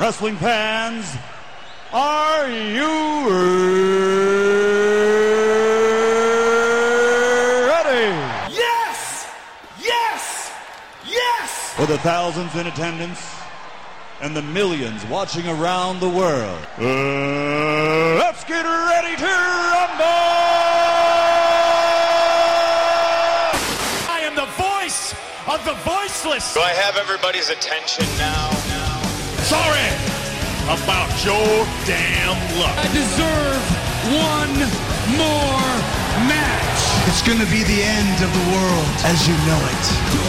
Wrestling fans, are you ready? Yes! Yes! Yes! For the thousands in attendance and the millions watching around the world, uh, let's get ready to rumble! I am the voice of the voiceless. Do I have everybody's attention now? Sorry about your damn luck. I deserve one more match. It's going to be the end of the world as you know it.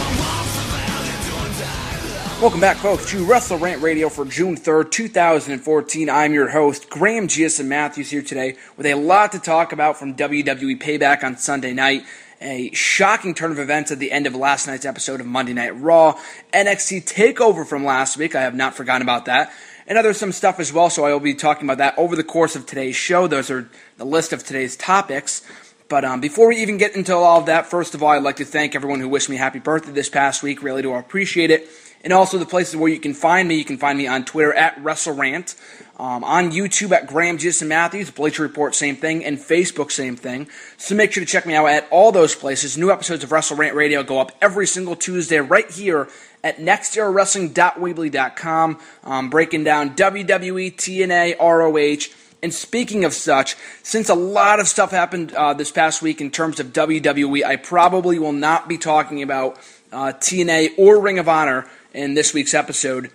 Welcome back, folks, to Wrestle Rant Radio for June 3rd, 2014. I'm your host, Graham Jason Matthews, here today with a lot to talk about from WWE Payback on Sunday night. A shocking turn of events at the end of last night's episode of Monday Night Raw. NXT TakeOver from last week. I have not forgotten about that. And other some stuff as well, so I will be talking about that over the course of today's show. Those are the list of today's topics. But um, before we even get into all of that, first of all, I'd like to thank everyone who wished me happy birthday this past week. Really do appreciate it. And also the places where you can find me. You can find me on Twitter at WrestleRant, um, on YouTube at Graham Jason Matthews, Bleacher Report, same thing, and Facebook, same thing. So make sure to check me out at all those places. New episodes of Wrestle Rant Radio go up every single Tuesday right here at nexterrawrestling.weebly.com, um, breaking down WWE, TNA, ROH. And speaking of such, since a lot of stuff happened uh, this past week in terms of WWE, I probably will not be talking about uh, TNA or Ring of Honor in this week's episode.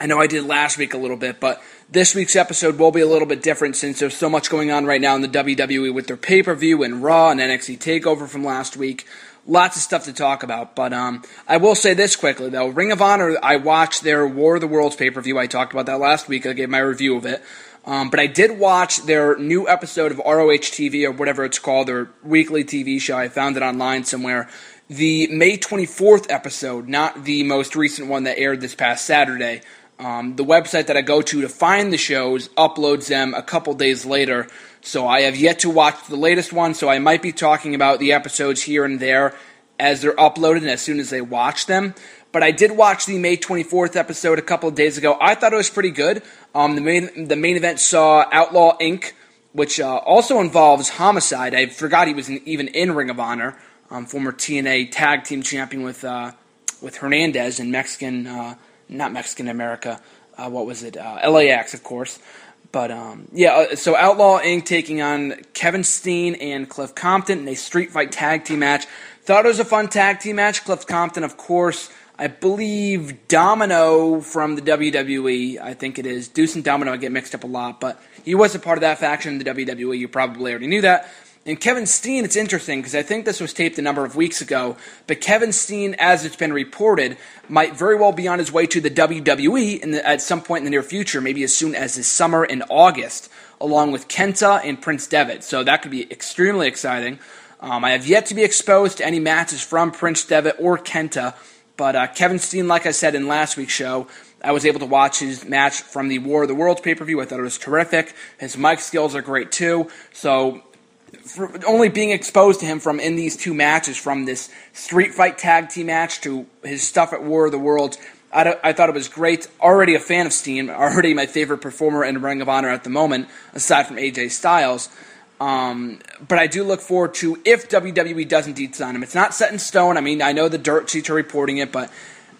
I know I did last week a little bit, but this week's episode will be a little bit different since there's so much going on right now in the WWE with their pay per view and Raw and NXT Takeover from last week. Lots of stuff to talk about, but um, I will say this quickly though: Ring of Honor. I watched their War of the Worlds pay per view. I talked about that last week. I gave my review of it. Um, but I did watch their new episode of ROH TV or whatever it's called, their weekly TV show. I found it online somewhere. The May 24th episode, not the most recent one that aired this past Saturday. Um, the website that I go to to find the shows uploads them a couple days later. So I have yet to watch the latest one, so I might be talking about the episodes here and there as they're uploaded and as soon as they watch them. But I did watch the May 24th episode a couple of days ago. I thought it was pretty good. Um, the main the main event saw Outlaw Inc., which uh, also involves Homicide. I forgot he was in, even in Ring of Honor, um, former TNA Tag Team Champion with uh, with Hernandez in Mexican, uh, not Mexican America. Uh, what was it? Uh, LAX, of course. But um, yeah, uh, so Outlaw Inc. taking on Kevin Steen and Cliff Compton in a street fight tag team match. Thought it was a fun tag team match. Cliff Compton, of course, I believe Domino from the WWE, I think it is. Deuce and Domino I get mixed up a lot, but he was a part of that faction in the WWE. You probably already knew that. And Kevin Steen, it's interesting because I think this was taped a number of weeks ago, but Kevin Steen, as it's been reported, might very well be on his way to the WWE the, at some point in the near future, maybe as soon as this summer in August, along with Kenta and Prince Devitt. So that could be extremely exciting. Um, I have yet to be exposed to any matches from Prince Devitt or Kenta but uh, Kevin Steen, like I said in last week's show, I was able to watch his match from the War of the Worlds pay per view. I thought it was terrific. His mic skills are great too. So, only being exposed to him from in these two matches, from this street fight tag team match to his stuff at War of the Worlds, I, I thought it was great. Already a fan of Steen, already my favorite performer in Ring of Honor at the moment, aside from AJ Styles. Um, but I do look forward to if WWE does indeed sign him. It's not set in stone. I mean, I know the dirt sheets are reporting it, but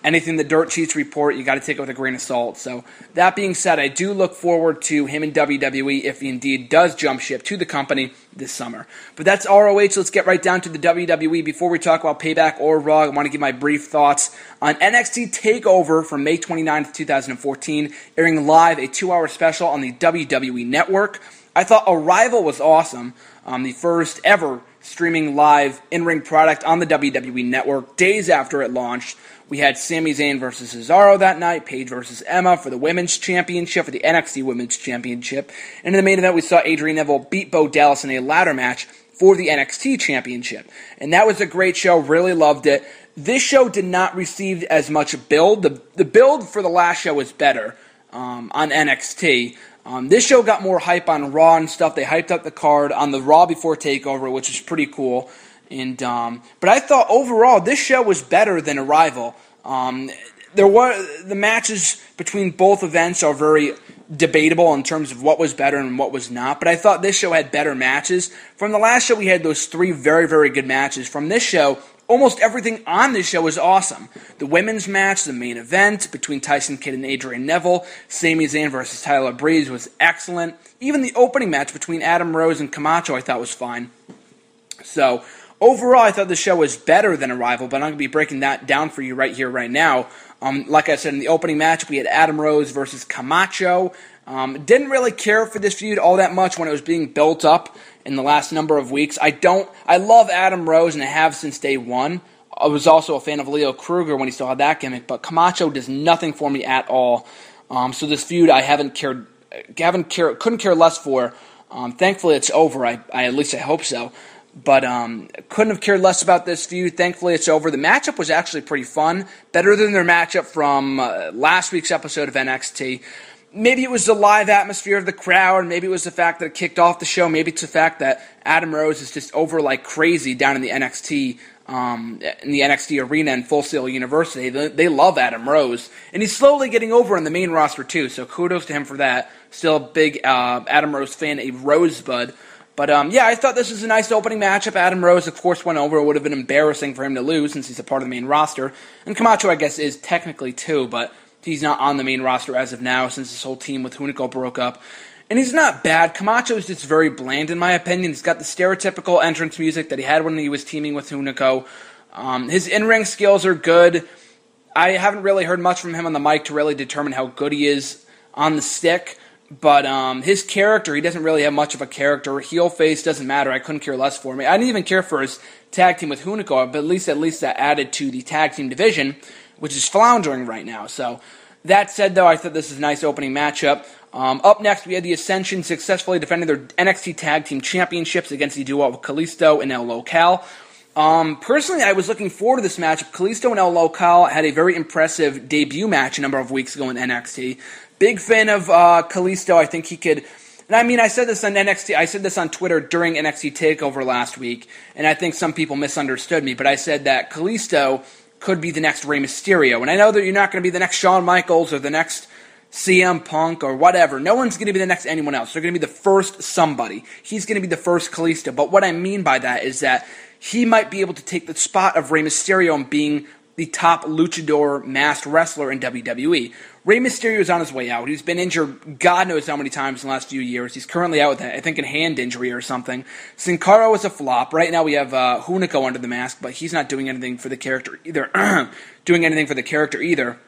anything the dirt sheets report, you got to take it with a grain of salt. So that being said, I do look forward to him in WWE if he indeed does jump ship to the company this summer. But that's ROH. Let's get right down to the WWE. Before we talk about Payback or Raw, I want to give my brief thoughts on NXT Takeover from May 29th, 2014, airing live a two-hour special on the WWE Network. I thought Arrival was awesome. Um, the first ever streaming live in ring product on the WWE network days after it launched. We had Sami Zayn versus Cesaro that night, Paige versus Emma for the Women's Championship, for the NXT Women's Championship. And in the main event, we saw Adrian Neville beat Bo Dallas in a ladder match for the NXT Championship. And that was a great show, really loved it. This show did not receive as much build. The, the build for the last show was better um, on NXT. Um, this show got more hype on Raw and stuff. They hyped up the card on the Raw before Takeover, which is pretty cool. And um, but I thought overall this show was better than Arrival. Um, there were the matches between both events are very debatable in terms of what was better and what was not. But I thought this show had better matches. From the last show, we had those three very very good matches. From this show, almost everything on this show was awesome. The women's match, the main event between Tyson Kidd and Adrian Neville, Sami Zayn versus Tyler Breeze was excellent. Even the opening match between Adam Rose and Camacho I thought was fine. So overall, I thought the show was better than Arrival, but I'm going to be breaking that down for you right here, right now. Um, like I said in the opening match, we had Adam Rose versus Camacho. Um, didn't really care for this feud all that much when it was being built up in the last number of weeks. I don't. I love Adam Rose and I have since day one. I was also a fan of Leo Kruger when he still had that gimmick, but Camacho does nothing for me at all. Um, so this feud I haven't cared, haven't care, couldn't care less for. Um, thankfully, it's over. I, I, at least I hope so. But um, couldn't have cared less about this feud. Thankfully, it's over. The matchup was actually pretty fun, better than their matchup from uh, last week's episode of NXT. Maybe it was the live atmosphere of the crowd. Maybe it was the fact that it kicked off the show. Maybe it's the fact that Adam Rose is just over like crazy down in the NXT um, in the NXT arena in Full Sail University. They, they, love Adam Rose, and he's slowly getting over on the main roster too. So kudos to him for that. Still a big uh, Adam Rose fan, a Rosebud. But um, yeah, I thought this was a nice opening matchup. Adam Rose, of course, went over. It would have been embarrassing for him to lose since he's a part of the main roster. And Camacho, I guess, is technically too, but he's not on the main roster as of now since this whole team with Hunico broke up. And he's not bad. Camacho is just very bland, in my opinion. He's got the stereotypical entrance music that he had when he was teaming with Hunico. Um, his in ring skills are good. I haven't really heard much from him on the mic to really determine how good he is on the stick. But um, his character, he doesn't really have much of a character. Heel face doesn't matter. I couldn't care less for me. I didn't even care for his tag team with Hunico, but at least at least that added to the tag team division, which is floundering right now. So that said, though, I thought this is a nice opening matchup. Um, up next, we had the Ascension successfully defending their NXT Tag Team Championships against the duo of Kalisto and El Local. Um, personally, I was looking forward to this matchup. Kalisto and El Local had a very impressive debut match a number of weeks ago in NXT. Big fan of uh, Kalisto. I think he could. And I mean, I said this on NXT. I said this on Twitter during NXT Takeover last week, and I think some people misunderstood me. But I said that Kalisto could be the next Rey Mysterio, and I know that you're not going to be the next Shawn Michaels or the next CM Punk or whatever. No one's going to be the next anyone else. They're going to be the first somebody. He's going to be the first Kalisto. But what I mean by that is that he might be able to take the spot of Rey Mysterio and being the top luchador masked wrestler in WWE. Rey Mysterio is on his way out. He's been injured God knows how many times in the last few years. He's currently out with, I think, a hand injury or something. Sin Cara is a flop. Right now we have uh, Hunico under the mask, but he's not doing anything for the character either. doing anything for the character either.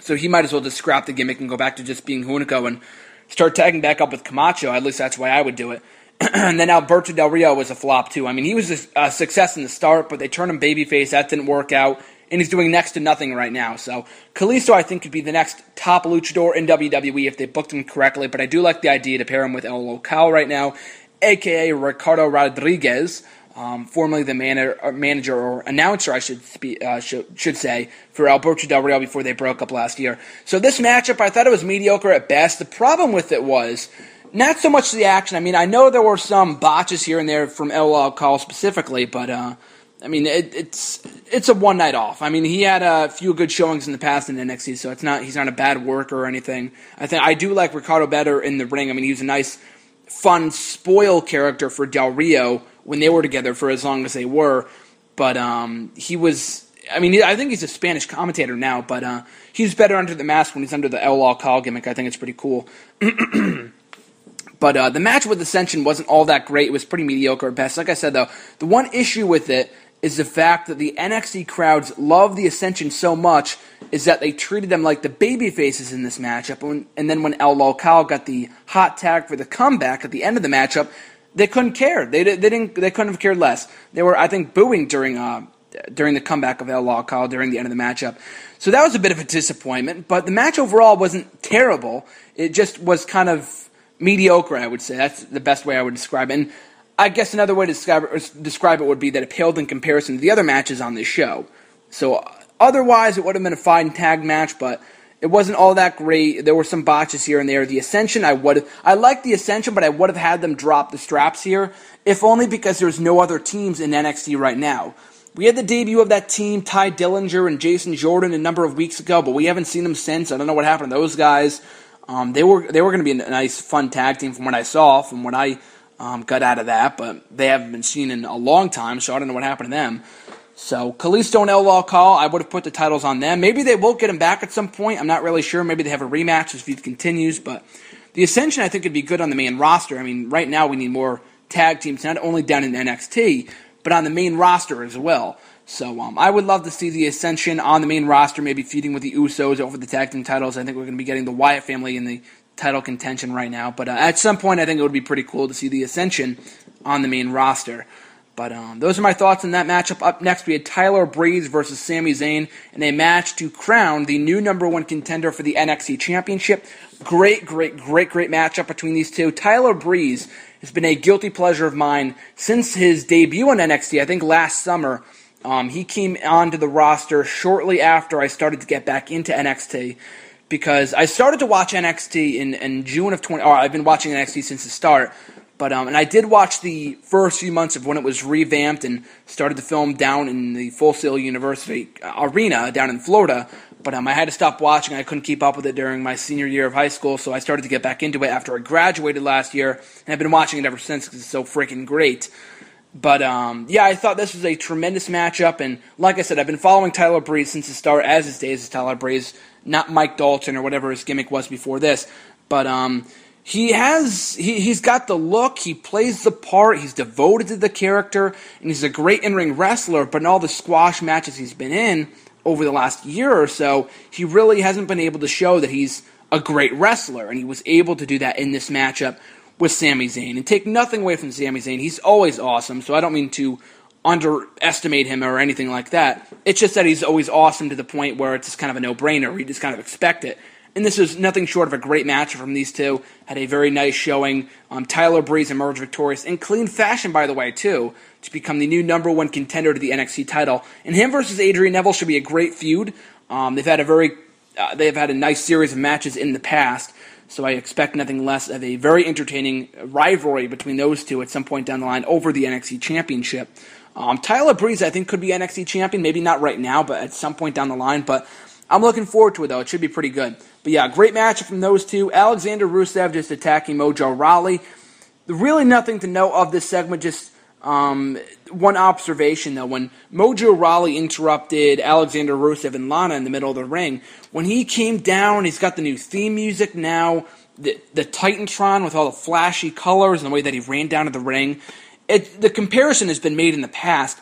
So he might as well just scrap the gimmick and go back to just being Hunico and start tagging back up with Camacho. At least that's why I would do it. and then Alberto Del Rio was a flop too. I mean, he was a, a success in the start, but they turned him babyface. That didn't work out and he's doing next to nothing right now. So Kalisto, I think, could be the next top luchador in WWE if they booked him correctly. But I do like the idea to pair him with El Local right now, aka Ricardo Rodriguez, um, formerly the man- uh, manager or announcer, I should, uh, should, should say, for Alberto Del Rio before they broke up last year. So this matchup, I thought it was mediocre at best. The problem with it was. Not so much the action. I mean, I know there were some botches here and there from El Local specifically, but uh, I mean, it, it's it's a one night off. I mean, he had a few good showings in the past in NXT, so it's not he's not a bad worker or anything. I think I do like Ricardo better in the ring. I mean, he was a nice, fun spoil character for Del Rio when they were together for as long as they were. But um, he was. I mean, I think he's a Spanish commentator now, but uh, he's better under the mask when he's under the El Local gimmick. I think it's pretty cool. But uh, the match with Ascension wasn't all that great. It was pretty mediocre at best. Like I said, though, the one issue with it is the fact that the NXT crowds love the Ascension so much is that they treated them like the baby faces in this matchup. And then when El Local got the hot tag for the comeback at the end of the matchup, they couldn't care. They, they didn't. They couldn't have cared less. They were, I think, booing during uh, during the comeback of El Local during the end of the matchup. So that was a bit of a disappointment. But the match overall wasn't terrible. It just was kind of mediocre. I would say that's the best way I would describe it. And I guess another way to describe it, describe it would be that it paled in comparison to the other matches on this show. So otherwise, it would have been a fine tag match, but it wasn't all that great. There were some botches here and there. The Ascension, I would I like the Ascension, but I would have had them drop the straps here, if only because there's no other teams in NXT right now. we had the debut of that team, Tye Dillinger and Jason Jordan, a number of weeks ago, but we haven't seen them since. I don't know what happened to those guys. Um, they were they were going to be a nice, fun tag team from what I saw, from what I um, got out of that, but they haven't been seen in a long time, so I don't know what happened to them. So Kalisto and El Local, I would have put the titles on them. Maybe they will get them back at some point. I'm not really sure. Maybe they have a rematch as feud continues, but the Ascension I think would be good on the main roster. I mean, right now we need more tag teams, not only down in NXT, but on the main roster as well. So um, I would love to see the Ascension on the main roster, maybe feuding with the Usos over the tag team titles. I think we're going to be getting the Wyatt family in the title contention right now. But uh, at some point, I think it would be pretty cool to see the Ascension on the main roster. But um, those are my thoughts on that matchup. Up next, we had Tyler Breeze versus Sami Zayn in a match to crown the new number one contender for the NXT Championship. Great, great, great, great matchup between these two. Tyler Breeze has been a guilty pleasure of mine since his debut on NXT, I think last summer. Um, he came onto the roster shortly after I started to get back into NXT because I started to watch NXT in, in June of 20. Or I've been watching NXT since the start. But um, and I did watch the first few months of when it was revamped and started to film down in the Full Sail University arena down in Florida. But um, I had to stop watching. I couldn't keep up with it during my senior year of high school, so I started to get back into it after I graduated last year, and I've been watching it ever since because it's so freaking great. But um, yeah, I thought this was a tremendous matchup, and like I said, I've been following Tyler Breeze since the start, as his days as Tyler Breeze, not Mike Dalton or whatever his gimmick was before this. But um, he has he, he's got the look, he plays the part, he's devoted to the character, and he's a great in-ring wrestler. But in all the squash matches he's been in over the last year or so, he really hasn't been able to show that he's a great wrestler, and he was able to do that in this matchup with Sami Zayn. And take nothing away from Sami Zayn. He's always awesome, so I don't mean to underestimate him or anything like that. It's just that he's always awesome to the point where it's just kind of a no brainer. You just kind of expect it. And this is nothing short of a great match from these two. Had a very nice showing. Um, Tyler Breeze emerged victorious in clean fashion, by the way, too, to become the new number one contender to the NXT title. And him versus Adrian Neville should be a great feud. Um, they've had a very, uh, they've had a nice series of matches in the past. So I expect nothing less of a very entertaining rivalry between those two at some point down the line over the NXT Championship. Um, Tyler Breeze, I think, could be NXT champion. Maybe not right now, but at some point down the line. But I'm looking forward to it, though. It should be pretty good. But yeah, great matchup from those two. Alexander Rusev just attacking Mojo Rawley. Really nothing to know of this segment, just um, one observation though, when Mojo Rawley interrupted Alexander Rusev and Lana in the middle of the ring, when he came down, he's got the new theme music now, the, the Titantron with all the flashy colors and the way that he ran down to the ring. It, the comparison has been made in the past,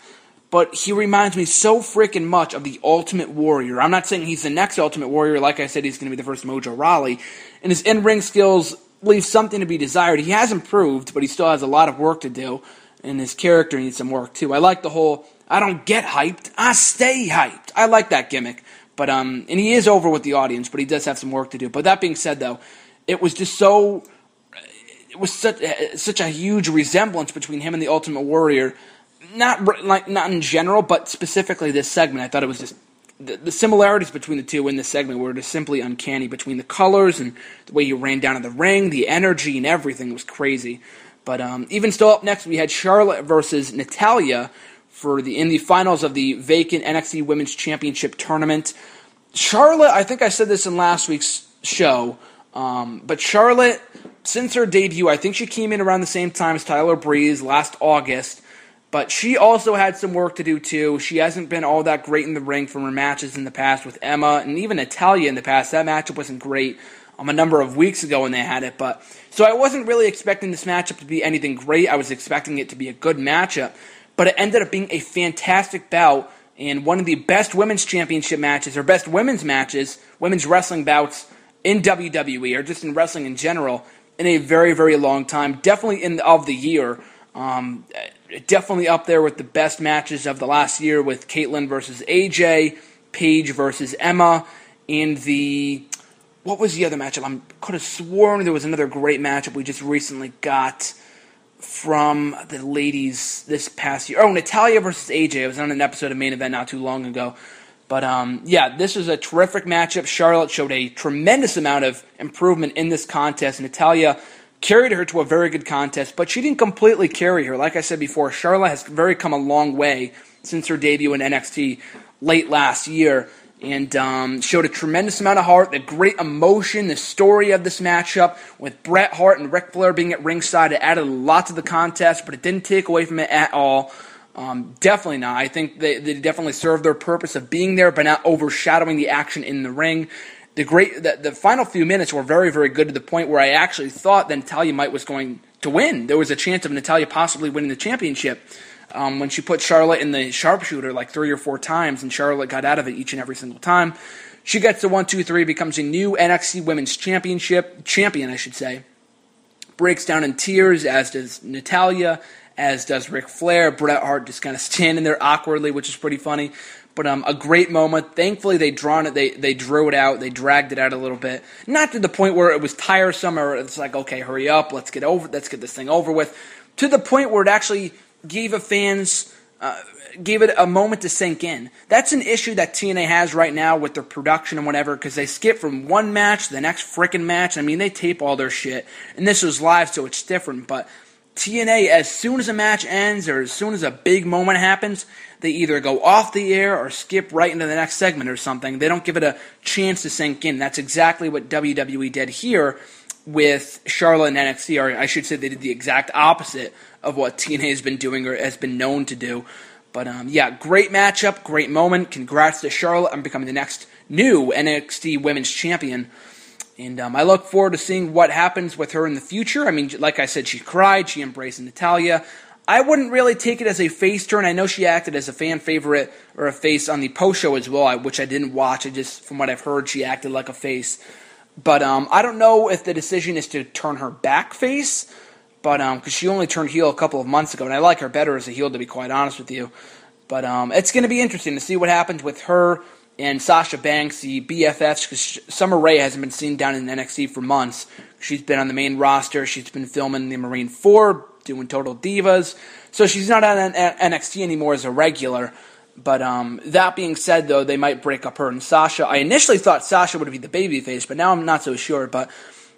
but he reminds me so freaking much of the Ultimate Warrior. I'm not saying he's the next Ultimate Warrior. Like I said, he's going to be the first Mojo Rawley. And his in ring skills leave something to be desired. He has improved, but he still has a lot of work to do and his character needs some work too. I like the whole I don't get hyped, I stay hyped. I like that gimmick. But um and he is over with the audience, but he does have some work to do. But that being said though, it was just so it was such such a huge resemblance between him and the Ultimate Warrior. Not like not in general, but specifically this segment. I thought it was just the, the, similarities between the two in this segment were just simply uncanny between the colors and the way he ran down in the ring, the energy and everything was crazy. But um, even still up next, we had Charlotte versus Natalya for the in the finals of the vacant NXT Women's Championship tournament. Charlotte, I think I said this in last week's show, um, but Charlotte, since her debut, I think she came in around the same time as Tyler Breeze last August. But she also had some work to do too. She hasn't been all that great in the ring from her matches in the past with Emma and even Natalya in the past. That matchup wasn't great um, a number of weeks ago when they had it. But so I wasn't really expecting this matchup to be anything great. I was expecting it to be a good matchup, but it ended up being a fantastic bout and one of the best women's championship matches or best women's matches, women's wrestling bouts in WWE or just in wrestling in general in a very very long time. Definitely in of the year. Um, definitely up there with the best matches of the last year with Kaitlyn versus AJ, Paige versus Emma, and the what was the other matchup? I could have sworn there was another great matchup we just recently got from the ladies this past year. Oh, Natalya versus AJ. I was on an episode of Main Event not too long ago. But um, yeah, this was a terrific matchup. Charlotte showed a tremendous amount of improvement in this contest. Natalya carried her to a very good contest, but she didn't completely carry her. Like I said before, Charlotte has very come a long way since her debut in NXT late last year and um, showed a tremendous amount of heart, the great emotion, the story of this matchup with Bret Hart and Ric Flair being at ringside. It added a lot to the contest, but it didn't take away from it at all. Um, definitely not. I think they, they definitely served their purpose of being there, but not overshadowing the action in the ring. The great, the, the final few minutes were very, very good to the point where I actually thought that Natalya might was going to win. There was a chance of Natalya possibly winning the championship um, when she put Charlotte in the sharpshooter like three or four times, and Charlotte got out of it each and every single time. She gets the one, two, three, becomes a new NXT Women's Championship champion, I should say. Breaks down in tears, as does Natalya, as does Ric Flair. Bret Hart just kind of standing there awkwardly, which is pretty funny. But um, a great moment. Thankfully, they drawn it. They they drew it out. They dragged it out a little bit, not to the point where it was tiresome or it's like, okay, hurry up, let's get over, let's get this thing over with. To the point where it actually gave a fans uh, gave it a moment to sink in. That's an issue that TNA has right now with their production and whatever because they skip from one match to the next freaking match. I mean, they tape all their shit, and this was live, so it's different. But TNA, as soon as a match ends or as soon as a big moment happens, they either go off the air or skip right into the next segment or something. They don't give it a chance to sink in. That's exactly what WWE did here with Charlotte and NXT, or I should say they did the exact opposite of what TNA has been doing or has been known to do. But um, yeah, great matchup, great moment. Congrats to Charlotte on becoming the next new NXT Women's Champion. And um, I look forward to seeing what happens with her in the future. I mean, like I said, she cried, she embraced Natalya. I wouldn't really take it as a face turn. I know she acted as a fan favorite or a face on the post show as well, which I didn't watch. I just, from what I've heard, she acted like a face. But um, I don't know if the decision is to turn her back face but um, because she only turned heel a couple of months ago, and I like her better as a heel to be quite honest with you. But um, it's going to be interesting to see what happens with her and Sasha Banks, the BFFs, because Summer Rae hasn't been seen down in NXT for months. She's been on the main roster. She's been filming the Marine Four, doing Total Divas, so she's not on NXT anymore as a regular. But um, that being said, though, they might break up her and Sasha. I initially thought Sasha would be the babyface, but now I'm not so sure. But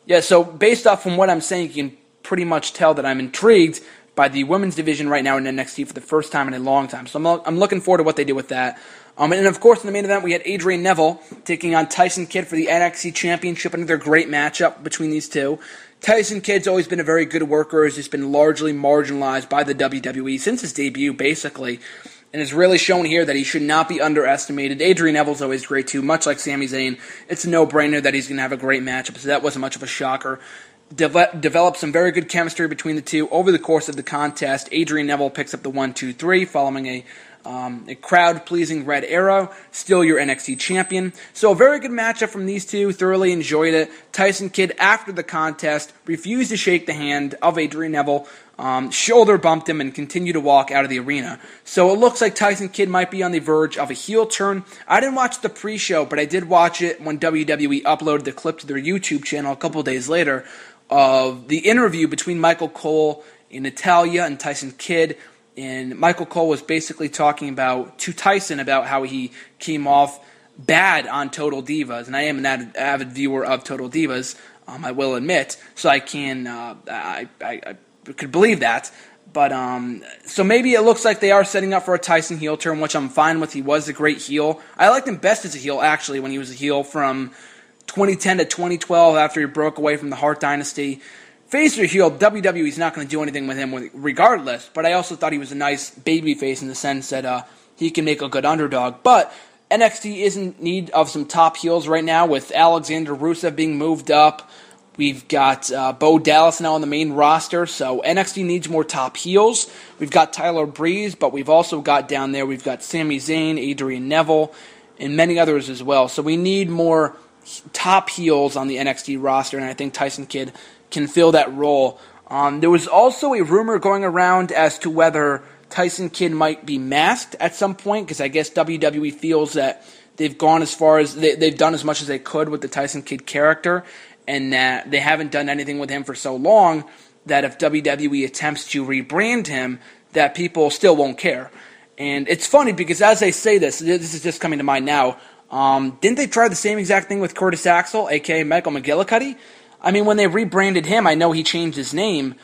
yeah, so based off from what I'm saying, you can pretty much tell that I'm intrigued by the women's division right now in NXT for the first time in a long time. So I'm, I'm looking forward to what they do with that. Um, and of course, in the main event, we had Adrian Neville taking on Tyson Kidd for the NXT Championship. Another great matchup between these two. Tyson Kidd's always been a very good worker. Has just been largely marginalized by the WWE since his debut, basically, and has really shown here that he should not be underestimated. Adrian Neville's always great too, much like Sami Zayn. It's a no-brainer that he's going to have a great matchup, so that wasn't much of a shocker de- developed some very good chemistry between the two over the course of the contest. Adrian Neville picks up the one, two, three, following a um, a crowd pleasing red arrow, still your NXT champion. So, a very good matchup from these two. Thoroughly enjoyed it. Tyson Kidd, after the contest, refused to shake the hand of Adrian Neville, um, shoulder bumped him, and continued to walk out of the arena. So, it looks like Tyson Kidd might be on the verge of a heel turn. I didn't watch the pre show, but I did watch it when WWE uploaded the clip to their YouTube channel a couple days later of the interview between Michael Cole and Natalya and Tyson Kidd. And Michael Cole was basically talking about to Tyson about how he came off bad on Total Divas, and I am an avid, viewer of Total Divas. Um, I will admit, so I can uh, I, I, I, could believe that. But um, so maybe it looks like they are setting up for a Tyson heel turn, which I'm fine with. He was a great heel. I liked him best as a heel actually when he was a heel from 2010 to 2012 after he broke away from the Hart Dynasty. Face or heel, WWE's not going to do anything with him regardless, but I also thought he was a nice baby face in the sense that uh, he can make a good underdog. But NXT is in need of some top heels right now with Alexander Rusev being moved up. We've got uh, Bo Dallas now on the main roster, so NXT needs more top heels. We've got Tyler Breeze, but we've also got down there, we've got Sami Zayn, Adrian Neville, and many others as well. So we need more top heels on the NXT roster, and I think Tyson Kidd can fill that role. Um, there was also a rumor going around as to whether Tyson Kidd might be masked at some point, because I guess WWE feels that they've gone as far as they, they've done as much as they could with the Tyson Kidd character, and that they haven't done anything with him for so long that if WWE attempts to rebrand him, that people still won't care. And it's funny because as I say this, this is just coming to mind now. Um, didn't they try the same exact thing with Curtis Axel, aka Michael McGillicutty? I mean, when they rebranded him, I know he changed his name,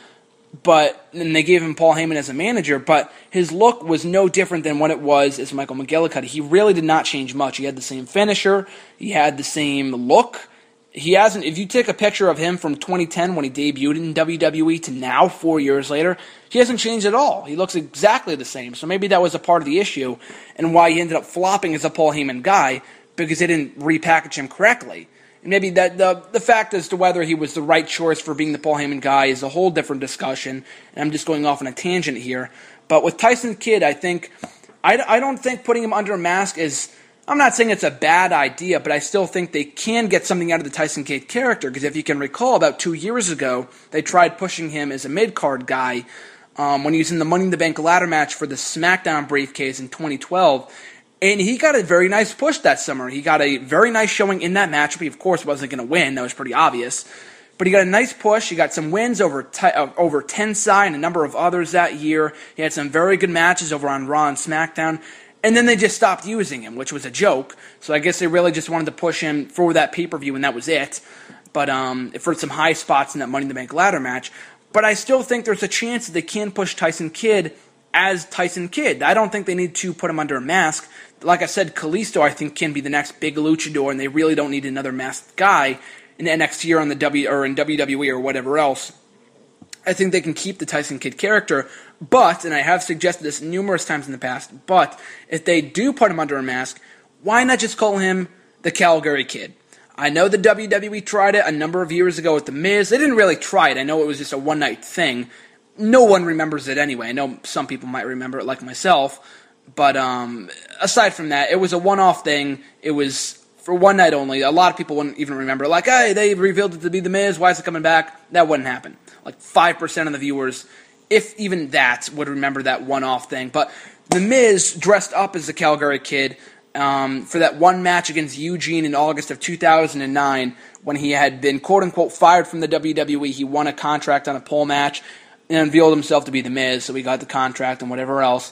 but and they gave him Paul Heyman as a manager, but his look was no different than what it was as Michael McGillicutty. He really did not change much. He had the same finisher, he had the same look. He hasn't. If you take a picture of him from 2010 when he debuted in WWE to now, four years later, he hasn't changed at all. He looks exactly the same. So maybe that was a part of the issue and why he ended up flopping as a Paul Heyman guy because they didn't repackage him correctly. And maybe that the the fact as to whether he was the right choice for being the Paul Heyman guy is a whole different discussion. And I'm just going off on a tangent here. But with Tyson Kidd, I think I, I don't think putting him under a mask is. I'm not saying it's a bad idea, but I still think they can get something out of the Tyson Kidd character. Because if you can recall, about two years ago, they tried pushing him as a mid card guy um, when he was in the Money in the Bank ladder match for the SmackDown briefcase in 2012. And he got a very nice push that summer. He got a very nice showing in that match. He, of course, wasn't going to win. That was pretty obvious. But he got a nice push. He got some wins over t- uh, over Tensai and a number of others that year. He had some very good matches over on Raw and SmackDown. And then they just stopped using him, which was a joke. So I guess they really just wanted to push him for that pay per view, and that was it. But um, for some high spots in that Money in the Bank ladder match. But I still think there's a chance that they can push Tyson Kidd as Tyson Kidd. I don't think they need to put him under a mask like I said, Kalisto I think can be the next big luchador, and they really don't need another masked guy in NXT or on the W or in WWE or whatever else. I think they can keep the Tyson Kidd character, but and I have suggested this numerous times in the past. But if they do put him under a mask, why not just call him the Calgary Kid? I know the WWE tried it a number of years ago with The Miz. They didn't really try it. I know it was just a one night thing. No one remembers it anyway. I know some people might remember it, like myself. But um, aside from that, it was a one-off thing. It was for one night only. A lot of people wouldn't even remember. Like, hey, they revealed it to be the Miz. Why is it coming back? That wouldn't happen. Like five percent of the viewers, if even that, would remember that one-off thing. But the Miz dressed up as the Calgary Kid um, for that one match against Eugene in August of 2009 when he had been quote unquote fired from the WWE. He won a contract on a pole match and unveiled himself to be the Miz, so he got the contract and whatever else.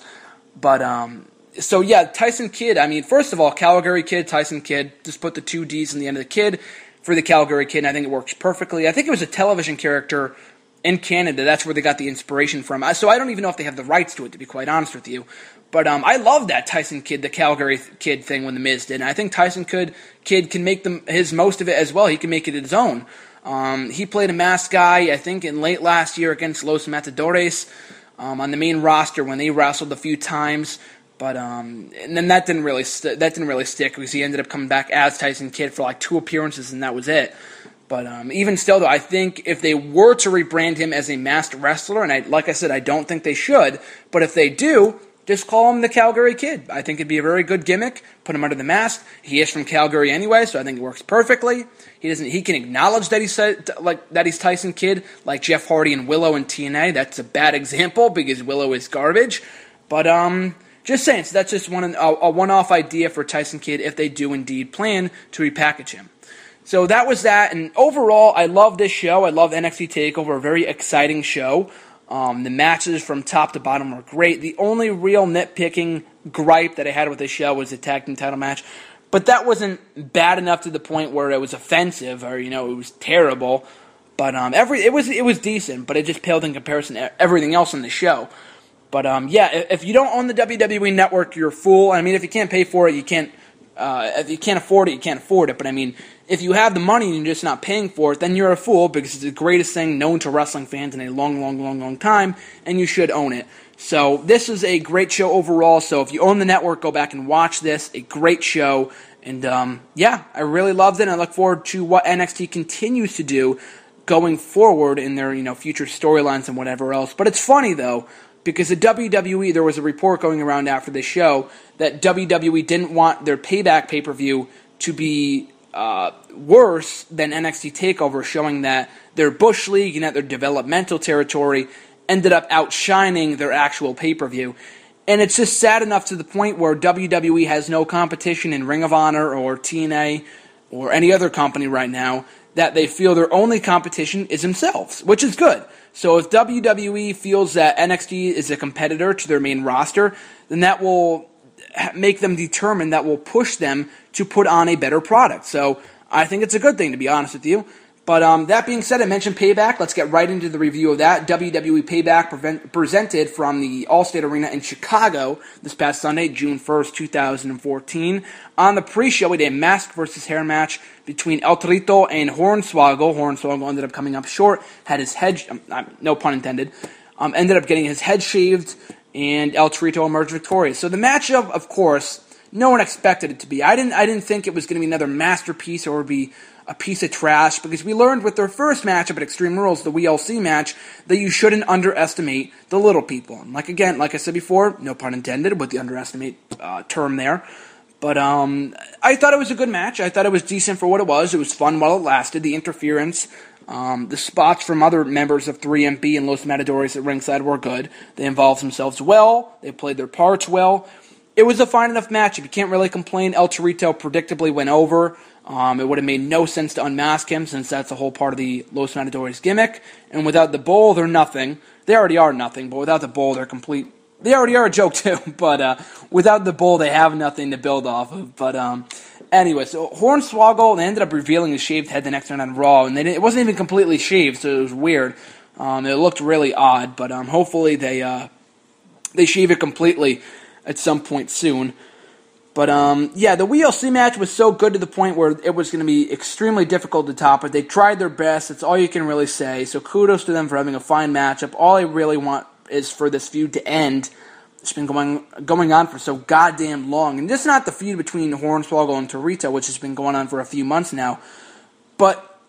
But um, so yeah, Tyson Kidd. I mean, first of all, Calgary Kid, Tyson Kidd. Just put the two D's in the end of the kid for the Calgary Kid. And I think it works perfectly. I think it was a television character in Canada. That's where they got the inspiration from. So I don't even know if they have the rights to it, to be quite honest with you. But um, I love that Tyson Kidd, the Calgary Kid thing when the Miz did. And I think Tyson Kidd, Kid can make them his most of it as well. He can make it his own. Um, he played a masked guy, I think, in late last year against Los Matadores um, on the main roster when they wrestled a few times. But um, and then that didn't really st- that didn't really stick because he ended up coming back as Tyson Kidd for like two appearances and that was it. But um, even still, though, I think if they were to rebrand him as a masked wrestler, and I, like I said, I don't think they should, but if they do, just call him the Calgary Kid. I think it'd be a very good gimmick. Put him under the mask. He is from Calgary anyway, so I think it works perfectly. He doesn't. He can acknowledge that he's like that he's Tyson Kidd, like Jeff Hardy and Willow and TNA. That's a bad example because Willow is garbage. But um, just saying. So that's just one a, a one-off idea for Tyson Kidd if they do indeed plan to repackage him. So that was that. And overall, I love this show. I love NXT Takeover. A very exciting show. Um, the matches from top to bottom were great. The only real nitpicking gripe that I had with this show was the tag team title match, but that wasn't bad enough to the point where it was offensive or you know it was terrible. But um, every it was it was decent, but it just paled in comparison to everything else in the show. But um, yeah, if you don't own the WWE Network, you're a fool. I mean, if you can't pay for it, you can't. Uh, if you can't afford it, you can't afford it. But I mean, if you have the money and you're just not paying for it, then you're a fool because it's the greatest thing known to wrestling fans in a long, long, long, long time, and you should own it. So this is a great show overall. So if you own the network, go back and watch this. A great show, and um, yeah, I really loved it. And I look forward to what NXT continues to do going forward in their you know future storylines and whatever else. But it's funny though because the WWE there was a report going around after the show that WWE didn't want their Payback pay per view to be uh, worse than NXT Takeover, showing that their Bush League and at their developmental territory ended up outshining their actual pay per view. And it's just sad enough to the point where WWE has no competition in Ring of Honor or TNA or any other company right now that they feel their only competition is themselves, which is good. So if WWE feels that NXT is a competitor to their main roster, then that will make them determined that will push them to put on a better product. So I think it's a good thing, to be honest with you. But um, that being said, I mentioned Payback. Let's get right into the review of that. WWE Payback prevent, presented from the Allstate Arena in Chicago this past Sunday, June 1st, 2014. On the pre-show, we did a mask versus hair match between El Torito and Hornswoggle. Hornswoggle ended up coming up short, had his head, um, no pun intended, um, ended up getting his head shaved, and El Torito emerged victorious. So the matchup, of course, no one expected it to be. I didn't. I didn't think it was going to be another masterpiece or be a piece of trash because we learned with their first matchup at Extreme Rules, the WeeLC match, that you shouldn't underestimate the little people. And like again, like I said before, no pun intended with the underestimate uh, term there. But um, I thought it was a good match. I thought it was decent for what it was. It was fun while it lasted. The interference, um, the spots from other members of 3MB and Los Matadores at ringside were good. They involved themselves well. They played their parts well. It was a fine enough match. You can't really complain, El Torito predictably went over. Um, it would have made no sense to unmask him since that's a whole part of the Los Matadores gimmick. And without the bull, they're nothing. They already are nothing, but without the bull, they're complete. They already are a joke too, but uh, without the bull, they have nothing to build off of. But um, anyway, so Hornswoggle, they ended up revealing his shaved head the next night on Raw, and it wasn't even completely shaved, so it was weird. Um, it looked really odd, but um, hopefully they uh, they shave it completely at some point soon. But um, yeah, the WeeLC match was so good to the point where it was going to be extremely difficult to top it. They tried their best. That's all you can really say. So kudos to them for having a fine matchup. All I really want is for this feud to end. It's been going going on for so goddamn long, and this is not the feud between Hornswoggle and Torito, which has been going on for a few months now, but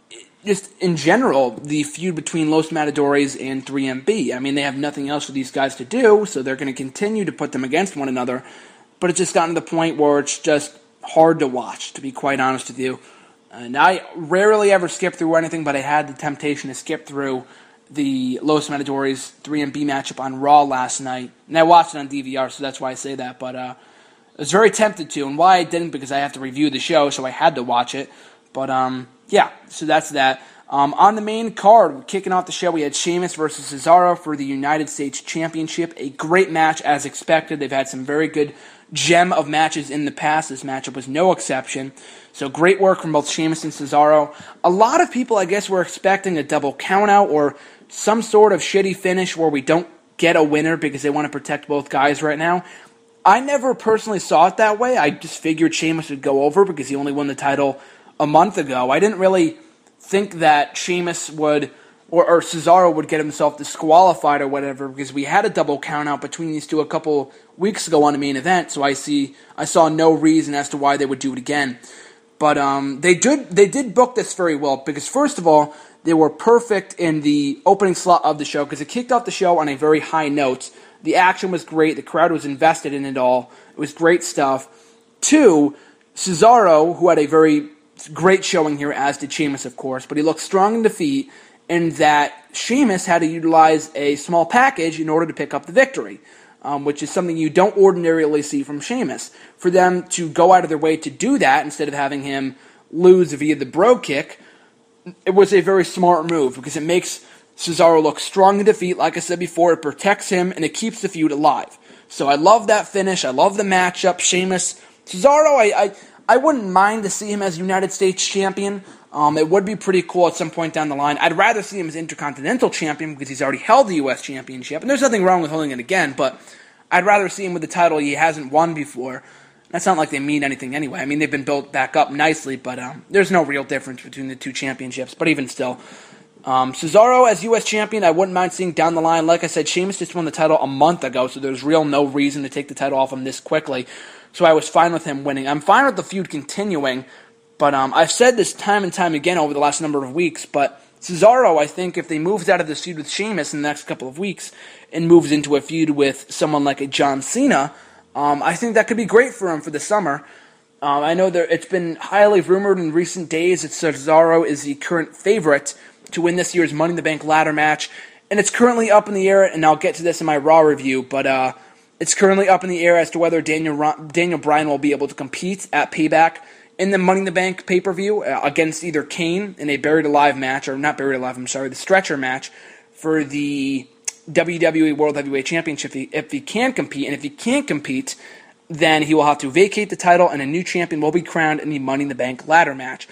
just in general, the feud between Los Matadores and 3MB. I mean, they have nothing else for these guys to do, so they're going to continue to put them against one another but it's just gotten to the point where it's just hard to watch, to be quite honest with you. And I rarely ever skip through anything, but I had the temptation to skip through the Los Matadores 3MB matchup on Raw last night. And I watched it on DVR, so that's why I say that. But uh, I was very tempted to, and why I didn't, because I have to review the show, so I had to watch it. But um, yeah, so that's that. Um, on the main card, kicking off the show, we had Sheamus versus Cesaro for the United States Championship. A great match, as expected. They've had some very good gem of matches in the past. This matchup was no exception. So great work from both Sheamus and Cesaro. A lot of people, I guess, were expecting a double countout or some sort of shitty finish where we don't get a winner because they want to protect both guys right now. I never personally saw it that way. I just figured Sheamus would go over because he only won the title a month ago. I didn't really think that Sheamus would or, or Cesaro would get himself disqualified or whatever because we had a double count out between these two a couple weeks ago on the main event. So I see I saw no reason as to why they would do it again. But um, they did they did book this very well because first of all they were perfect in the opening slot of the show because it kicked off the show on a very high note. The action was great. The crowd was invested in it all. It was great stuff. Two, Cesaro, who had a very great showing here, as did Sheamus, of course, but he looked strong in defeat in that Sheamus had to utilize a small package in order to pick up the victory, um, which is something you don't ordinarily see from Sheamus. For them to go out of their way to do that instead of having him lose via the bro kick, it was a very smart move because it makes Cesaro look strong in defeat. Like I said before, it protects him and it keeps the feud alive. So I love that finish. I love the matchup. Sheamus, Cesaro, I, I, I wouldn't mind to see him as United States champion. Um, it would be pretty cool at some point down the line. I'd rather see him as Intercontinental Champion because he's already held the U.S. Championship, and there's nothing wrong with holding it again, but I'd rather see him with the title he hasn't won before. That's not like they mean anything anyway. I mean, they've been built back up nicely, but um, there's no real difference between the two championships, but even still. Um, Cesaro as U.S. champion, I wouldn't mind seeing down the line. Like I said, Sheamus just won the title a month ago, so there's real no reason to take the title off him this quickly. So I was fine with him winning. I'm fine with the feud continuing. But um, I've said this time and time again over the last number of weeks, but Cesaro, I think, if they moves out of this feud with Sheamus in the next couple of weeks and moves into a feud with someone like a John Cena, um, I think that could be great for him for the summer. Um, I know that it's been highly rumored in recent days that Cesaro is the current favorite to win this year's Money in the Bank ladder match, and it's currently up in the air. And I'll get to this in my Raw review, but uh, it's currently up in the air as to whether Daniel Daniel Bryan will be able to compete at Payback in the Money in the Bank pay per view uh, against either Kane in a buried alive match, or not buried alive, I'm sorry, the stretcher match for the WWE World Heavyweight Championship if he, can compete. And if he can't compete, then he will have to vacate the title and a new champion will be crowned in the Money in the Bank ladder match.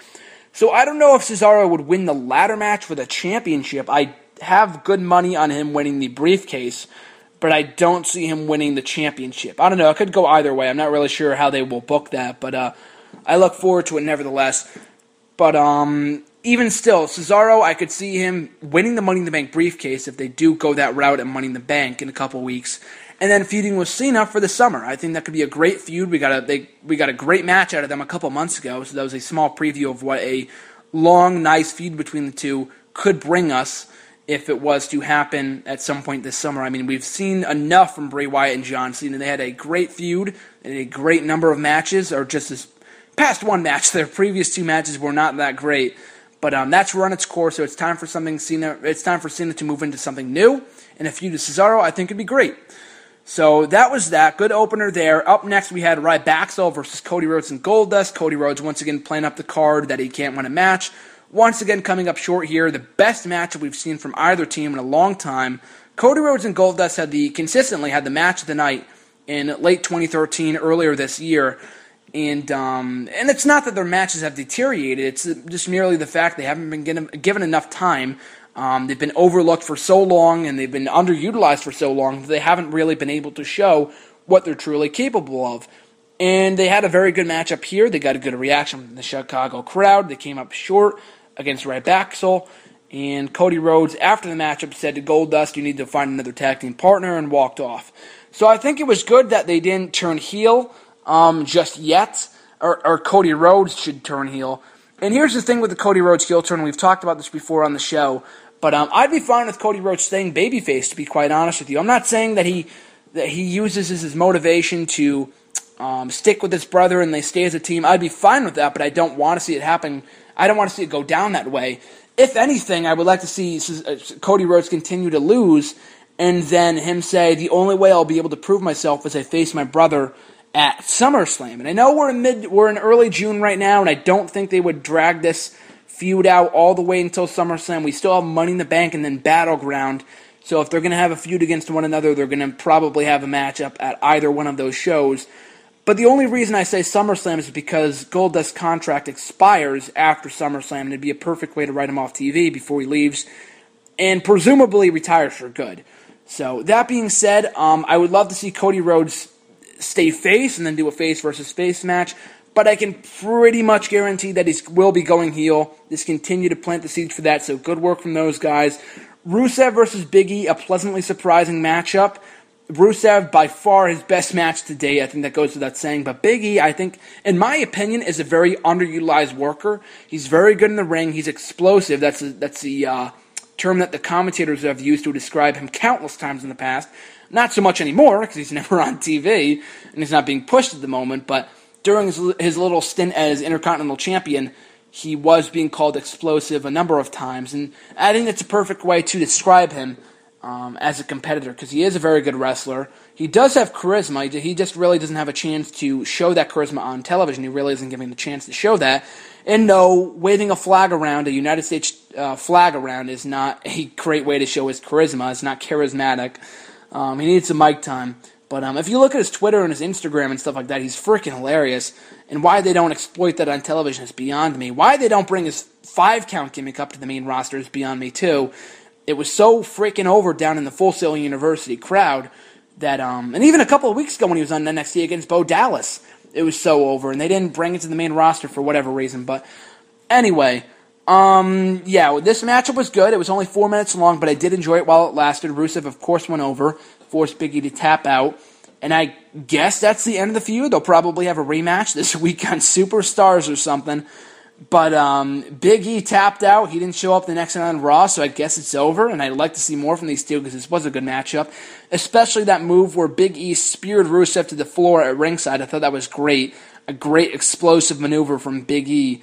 So I don't know if Cesaro would win the ladder match for the championship. I have good money on him winning the briefcase, but I don't see him winning the championship. I don't know. It could go either way. I'm not really sure how they will book that, but uh, I look forward to it nevertheless. But um, even still, Cesaro, I could see him winning the Money in the Bank briefcase if they do go that route at Money in the Bank in a couple weeks, and then feuding with Cena for the summer. I think that could be a great feud. We got a they, we got a great match out of them a couple months ago, so that was a small preview of what a long, nice feud between the two could bring us if it was to happen at some point this summer. I mean, we've seen enough from Bray Wyatt and John Cena. They had a great feud and a great number of matches, or just this past one match. Their previous two matches were not that great. But um, that's run its course, so it's time for something Cena. It's time for Cena to move into something new, and a feud with Cesaro, I think, would be great. So that was that. Good opener there. Up next, we had Rybaxel versus Cody Rhodes and Goldust. Cody Rhodes once again playing up the card that he can't win a match. Once again, coming up short here. The best match we've seen from either team in a long time. Cody Rhodes and Goldust had the consistently had the match of the night in late 2013, earlier this year. And um, and it's not that their matches have deteriorated. It's just merely the fact they haven't been given, given enough time. Um, they've been overlooked for so long, and they've been underutilized for so long that they haven't really been able to show what they're truly capable of. And they had a very good matchup here. They got a good reaction from the Chicago crowd. They came up short against Rybaxel. And Cody Rhodes, after the matchup, said to Goldust, "You need to find another tag team partner," and walked off. So I think it was good that they didn't turn heel um, just yet, or, or Cody Rhodes should turn heel. And here's the thing with the Cody Rhodes heel turn. We've talked about this before on the show, but um, I'd be fine with Cody Rhodes staying babyface. To be quite honest with you, I'm not saying that he that he uses as his motivation to um, stick with his brother and they stay as a team. I'd be fine with that, but I don't want to see it happen. I don't want to see it go down that way. If anything, I would like to see Cody Rhodes continue to lose, and then him say, "The only way I'll be able to prove myself is I face my brother." At SummerSlam. And I know we're in mid we're in early June right now, and I don't think they would drag this feud out all the way until SummerSlam. We still have Money in the Bank and then Battleground. So if they're going to have a feud against one another, they're going to probably have a matchup at either one of those shows. But the only reason I say SummerSlam is because Goldust's contract expires after SummerSlam, and it'd be a perfect way to write him off TV before he leaves, and presumably retires for good. So that being said, um, I would love to see Cody Rhodes stay face and then do a face versus face match. But I can pretty much guarantee that he will be going heel. Just continue to plant the seeds for that. So good work from those guys. Rusev versus Biggie, a pleasantly surprising matchup. Rusev, by far his best match to date. I think that goes without saying. But Biggie, I think, in my opinion, is a very underutilized worker. He's very good in the ring. He's explosive. That's a, that's the uh, term that the commentators have used to describe him countless times in the past. Not so much anymore because he's never on TV and he's not being pushed at the moment. But during his, his little stint as Intercontinental Champion, he was being called explosive a number of times, and I think that's a perfect way to describe him um, as a competitor because he is a very good wrestler. He does have charisma. He just really doesn't have a chance to show that charisma on television. He really isn't given the chance to show that. And no, waving a flag around, a United States uh, flag around, is not a great way to show his charisma. It's not charismatic. Um, he needs some mic time. But um, if you look at his Twitter and his Instagram and stuff like that, he's freaking hilarious. And why they don't exploit that on television is beyond me. Why they don't bring his five count gimmick up to the main roster is beyond me too. It was so freaking over down in the Full Sail University crowd that, um, and even a couple of weeks ago when he was on NXT against Bo Dallas, it was so over, and they didn't bring it to the main roster for whatever reason. But anyway, um, yeah, this matchup was good. It was only four minutes long, but I did enjoy it while it lasted. Rusev, of course, went over, forced Biggie to tap out. And I guess that's the end of the feud. They'll probably have a rematch this week on Superstars or something. But um, Big E tapped out. He didn't show up the next night on Raw, so I guess it's over. And I'd like to see more from these two because this was a good matchup. Especially that move where Big E speared Rusev to the floor at ringside. I thought that was great. A great explosive maneuver from Big E.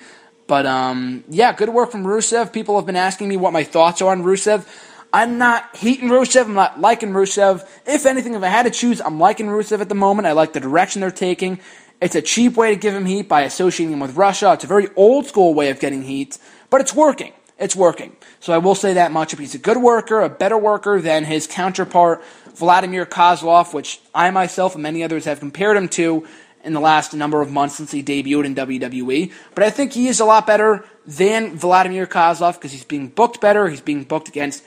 But um, yeah, good work from Rusev. People have been asking me what my thoughts are on Rusev. I'm not hating Rusev. I'm not liking Rusev. If anything, if I had to choose, I'm liking Rusev at the moment. I like the direction they're taking. It's a cheap way to give him heat by associating him with Russia. It's a very old school way of getting heat, but it's working. It's working. So I will say that much. If he's a good worker, a better worker than his counterpart, Vladimir Kozlov, which I myself and many others have compared him to in the last number of months since he debuted in WWE. But I think he is a lot better than Vladimir Kozlov because he's being booked better. He's being booked against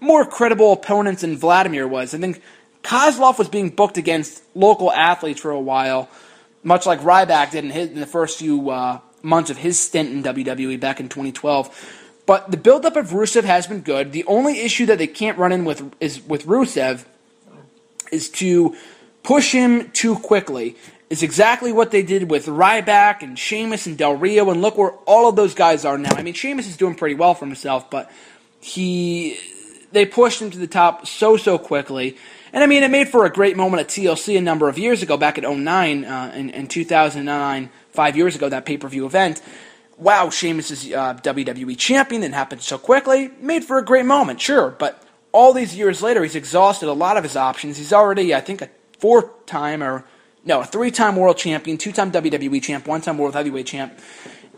more credible opponents than Vladimir was. I think Kozlov was being booked against local athletes for a while, much like Ryback did in, his, in the first few uh, months of his stint in WWE back in 2012. But the buildup of Rusev has been good. The only issue that they can't run in with is with Rusev is to push him too quickly. Is exactly what they did with Ryback and Sheamus and Del Rio, and look where all of those guys are now. I mean, Sheamus is doing pretty well for himself, but he they pushed him to the top so so quickly. And I mean, it made for a great moment at TLC a number of years ago, back at 09, uh, in, in 2009, five years ago, that pay per view event. Wow, Sheamus is uh, WWE champion, and happened so quickly. Made for a great moment, sure, but all these years later, he's exhausted a lot of his options. He's already, I think, a four time or no, a three time world champion, two time WWE champ, one time world heavyweight champ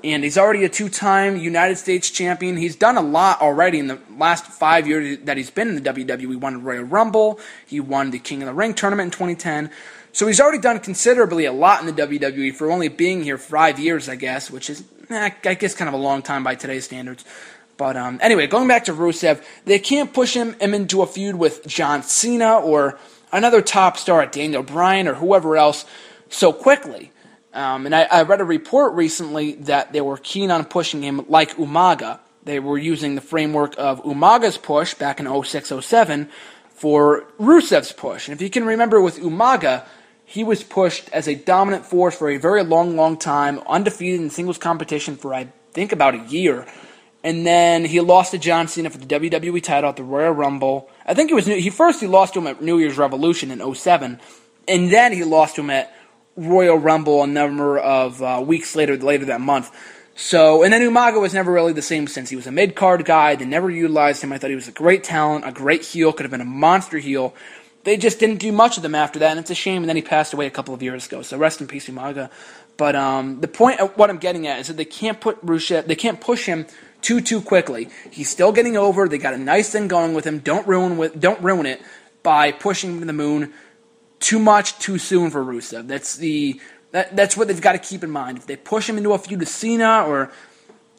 and he's already a two-time United States champion. He's done a lot already in the last five years that he's been in the WWE. He won the Royal Rumble. He won the King of the Ring tournament in 2010. So he's already done considerably a lot in the WWE for only being here five years, I guess, which is, eh, I guess, kind of a long time by today's standards. But um, anyway, going back to Rusev, they can't push him into a feud with John Cena or another top star, at Daniel Bryan or whoever else, so quickly. Um, and I, I, read a report recently that they were keen on pushing him like Umaga. They were using the framework of Umaga's push back in 06 07 for Rusev's push. And if you can remember with Umaga, he was pushed as a dominant force for a very long, long time, undefeated in singles competition for, I think, about a year. And then he lost to John Cena for the WWE title at the Royal Rumble. I think it was he first he lost to him at New Year's Revolution in 07, and then he lost to him at Royal Rumble a number of uh, weeks later, later that month. So, and then Umaga was never really the same since he was a mid card guy. They never utilized him. I thought he was a great talent, a great heel, could have been a monster heel. They just didn't do much of them after that, and it's a shame. And then he passed away a couple of years ago. So rest in peace, Umaga. But um, the point of what I'm getting at is that they can't put Rusev, they can't push him too too quickly. He's still getting over. They got a nice thing going with him. Don't ruin with don't ruin it by pushing him to the moon too much too soon for Rusev. That's the that, that's what they've got to keep in mind. If they push him into a feud with Cena or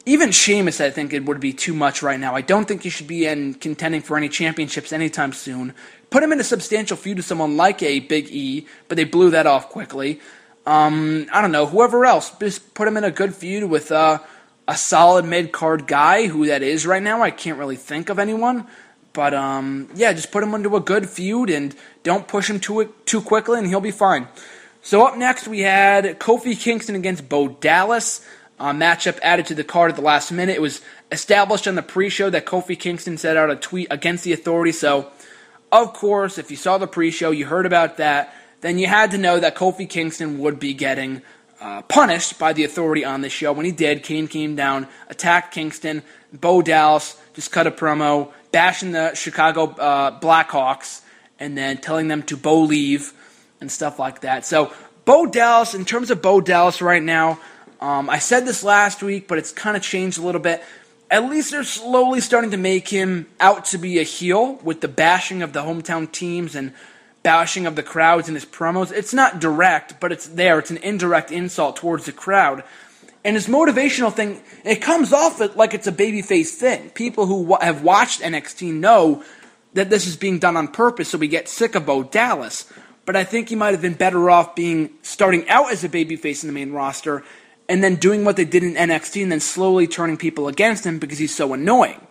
even Sheamus, I think it would be too much right now. I don't think he should be in contending for any championships anytime soon. Put him in a substantial feud with someone like a Big E, but they blew that off quickly. Um, I don't know, whoever else, just put him in a good feud with uh, a solid mid card guy, who that is right now. I can't really think of anyone. But um, yeah, just put him into a good feud and don't push him too too quickly, and he'll be fine. So up next we had Kofi Kingston against Bo Dallas. Uh, matchup added to the card at the last minute. It was established on the pre-show that Kofi Kingston set out a tweet against the authority. So, of course, if you saw the pre-show, you heard about that. Then you had to know that Kofi Kingston would be getting uh, punished by the authority on the show. When he did, Kane came down, attacked Kingston. Bo Dallas just cut a promo, bashing the Chicago uh, Blackhawks and then telling them to Bo leave and stuff like that. So Bo Dallas, in terms of Bo Dallas right now, um, I said this last week, but it's kind of changed a little bit. At least they're slowly starting to make him out to be a heel with the bashing of the hometown teams and bashing of the crowds in his promos. It's not direct, but it's there. It's an indirect insult towards the crowd. And his motivational thing, it comes off like it's a babyface thing. People who have watched NXT know that this is being done on purpose, so we get sick of Bo Dallas. But I think he might have been better off being starting out as a babyface in the main roster and then doing what they did in NXT and then slowly turning people against him because he's so annoying.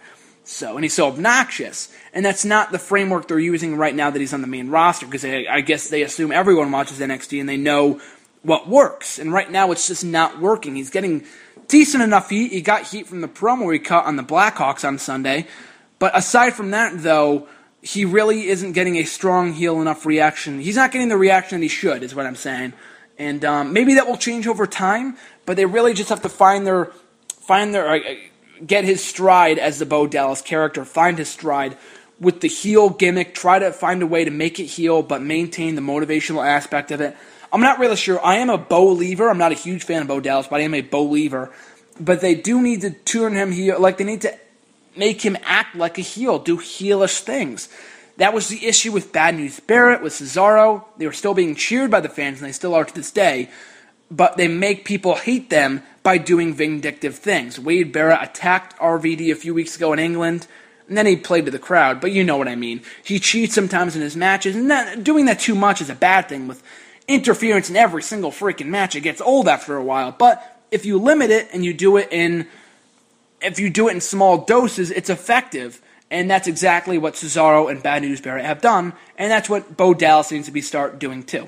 So, and he's so obnoxious. And that's not the framework they're using right now that he's on the main roster because I guess they assume everyone watches NXT and they know what works. And right now it's just not working. He's getting decent enough heat. He got heat from the promo he cut on the Blackhawks on Sunday. But aside from that, though, he really isn't getting a strong heel enough reaction. He's not getting the reaction that he should, is what I'm saying. And um, maybe that will change over time, but they really just have to find their, find their, uh, get his stride as the Bo Dallas character, find his stride with the heel gimmick, try to find a way to make it heel, but maintain the motivational aspect of it. I'm not really sure. I am a Bo-liever. I'm not a huge fan of Bo Dallas, but I am a Bo-liever. But they do need to turn him heel. Like they need to make him act like a heel, do heelish things. That was the issue with Bad News Barrett, with Cesaro. They were still being cheered by the fans, and they still are to this day. But they make people hate them by doing vindictive things. Wade Barrett attacked RVD a few weeks ago in England, and then he played to the crowd. But you know what I mean. He cheats sometimes in his matches, and that, doing that too much is a bad thing. With interference in every single freaking match, it gets old after a while. But if you limit it and you do it in, if you do it in small doses, it's effective. And that's exactly what Cesaro and Bad News Barrett have done, and that's what Bo Dallas needs to be start doing too.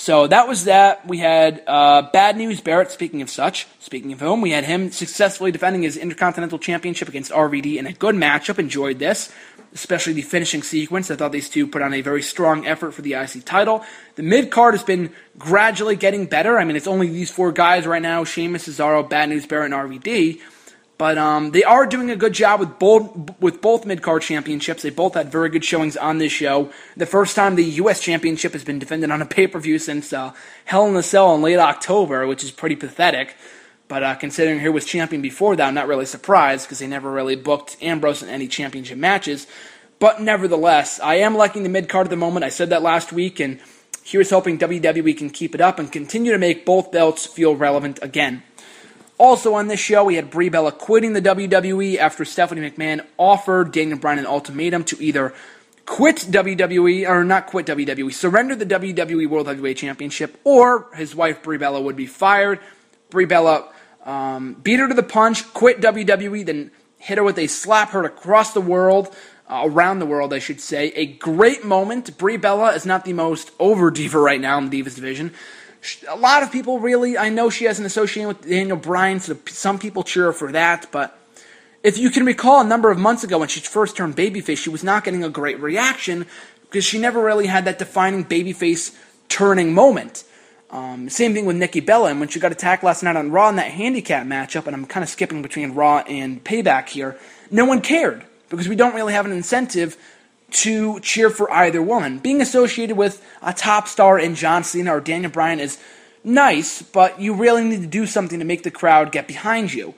So that was that. We had uh, Bad News Barrett, speaking of such, speaking of whom, we had him successfully defending his Intercontinental Championship against RVD in a good matchup. Enjoyed this, especially the finishing sequence. I thought these two put on a very strong effort for the IC title. The mid card has been gradually getting better. I mean, it's only these four guys right now Sheamus, Cesaro, Bad News Barrett, and RVD. But um, they are doing a good job with both with both mid card championships. They both had very good showings on this show. The first time the U.S. championship has been defended on a pay per view since uh, Hell in a Cell in late October, which is pretty pathetic. But uh, considering who was champion before that, I'm not really surprised because they never really booked Ambrose in any championship matches. But nevertheless, I am liking the mid card at the moment. I said that last week, and here's hoping WWE can keep it up and continue to make both belts feel relevant again. Also on this show, we had Brie Bella quitting the WWE after Stephanie McMahon offered Daniel Bryan an ultimatum to either quit WWE or not quit WWE, surrender the WWE World Heavyweight Championship, or his wife Brie Bella would be fired. Brie Bella um, beat her to the punch, quit WWE, then hit her with a slap hurt across the world. Uh, around the world, I should say. A great moment. Brie Bella is not the most over diva right now in the Divas division a lot of people really, I know she has an association with Daniel Bryan, so some people cheer for that, but if you can recall a number of months ago when she first turned babyface, she was not getting a great reaction because she never really had that defining babyface turning moment. Um, same thing with Nikki Bella, and when she got attacked last night on Raw in that handicap matchup, and I'm kind of skipping between Raw and Payback here, no one cared because we don't really have an incentive to cheer for either woman. Being associated with a top star in John Cena or Daniel Bryan is nice, but you really need to do something to make the crowd get behind you.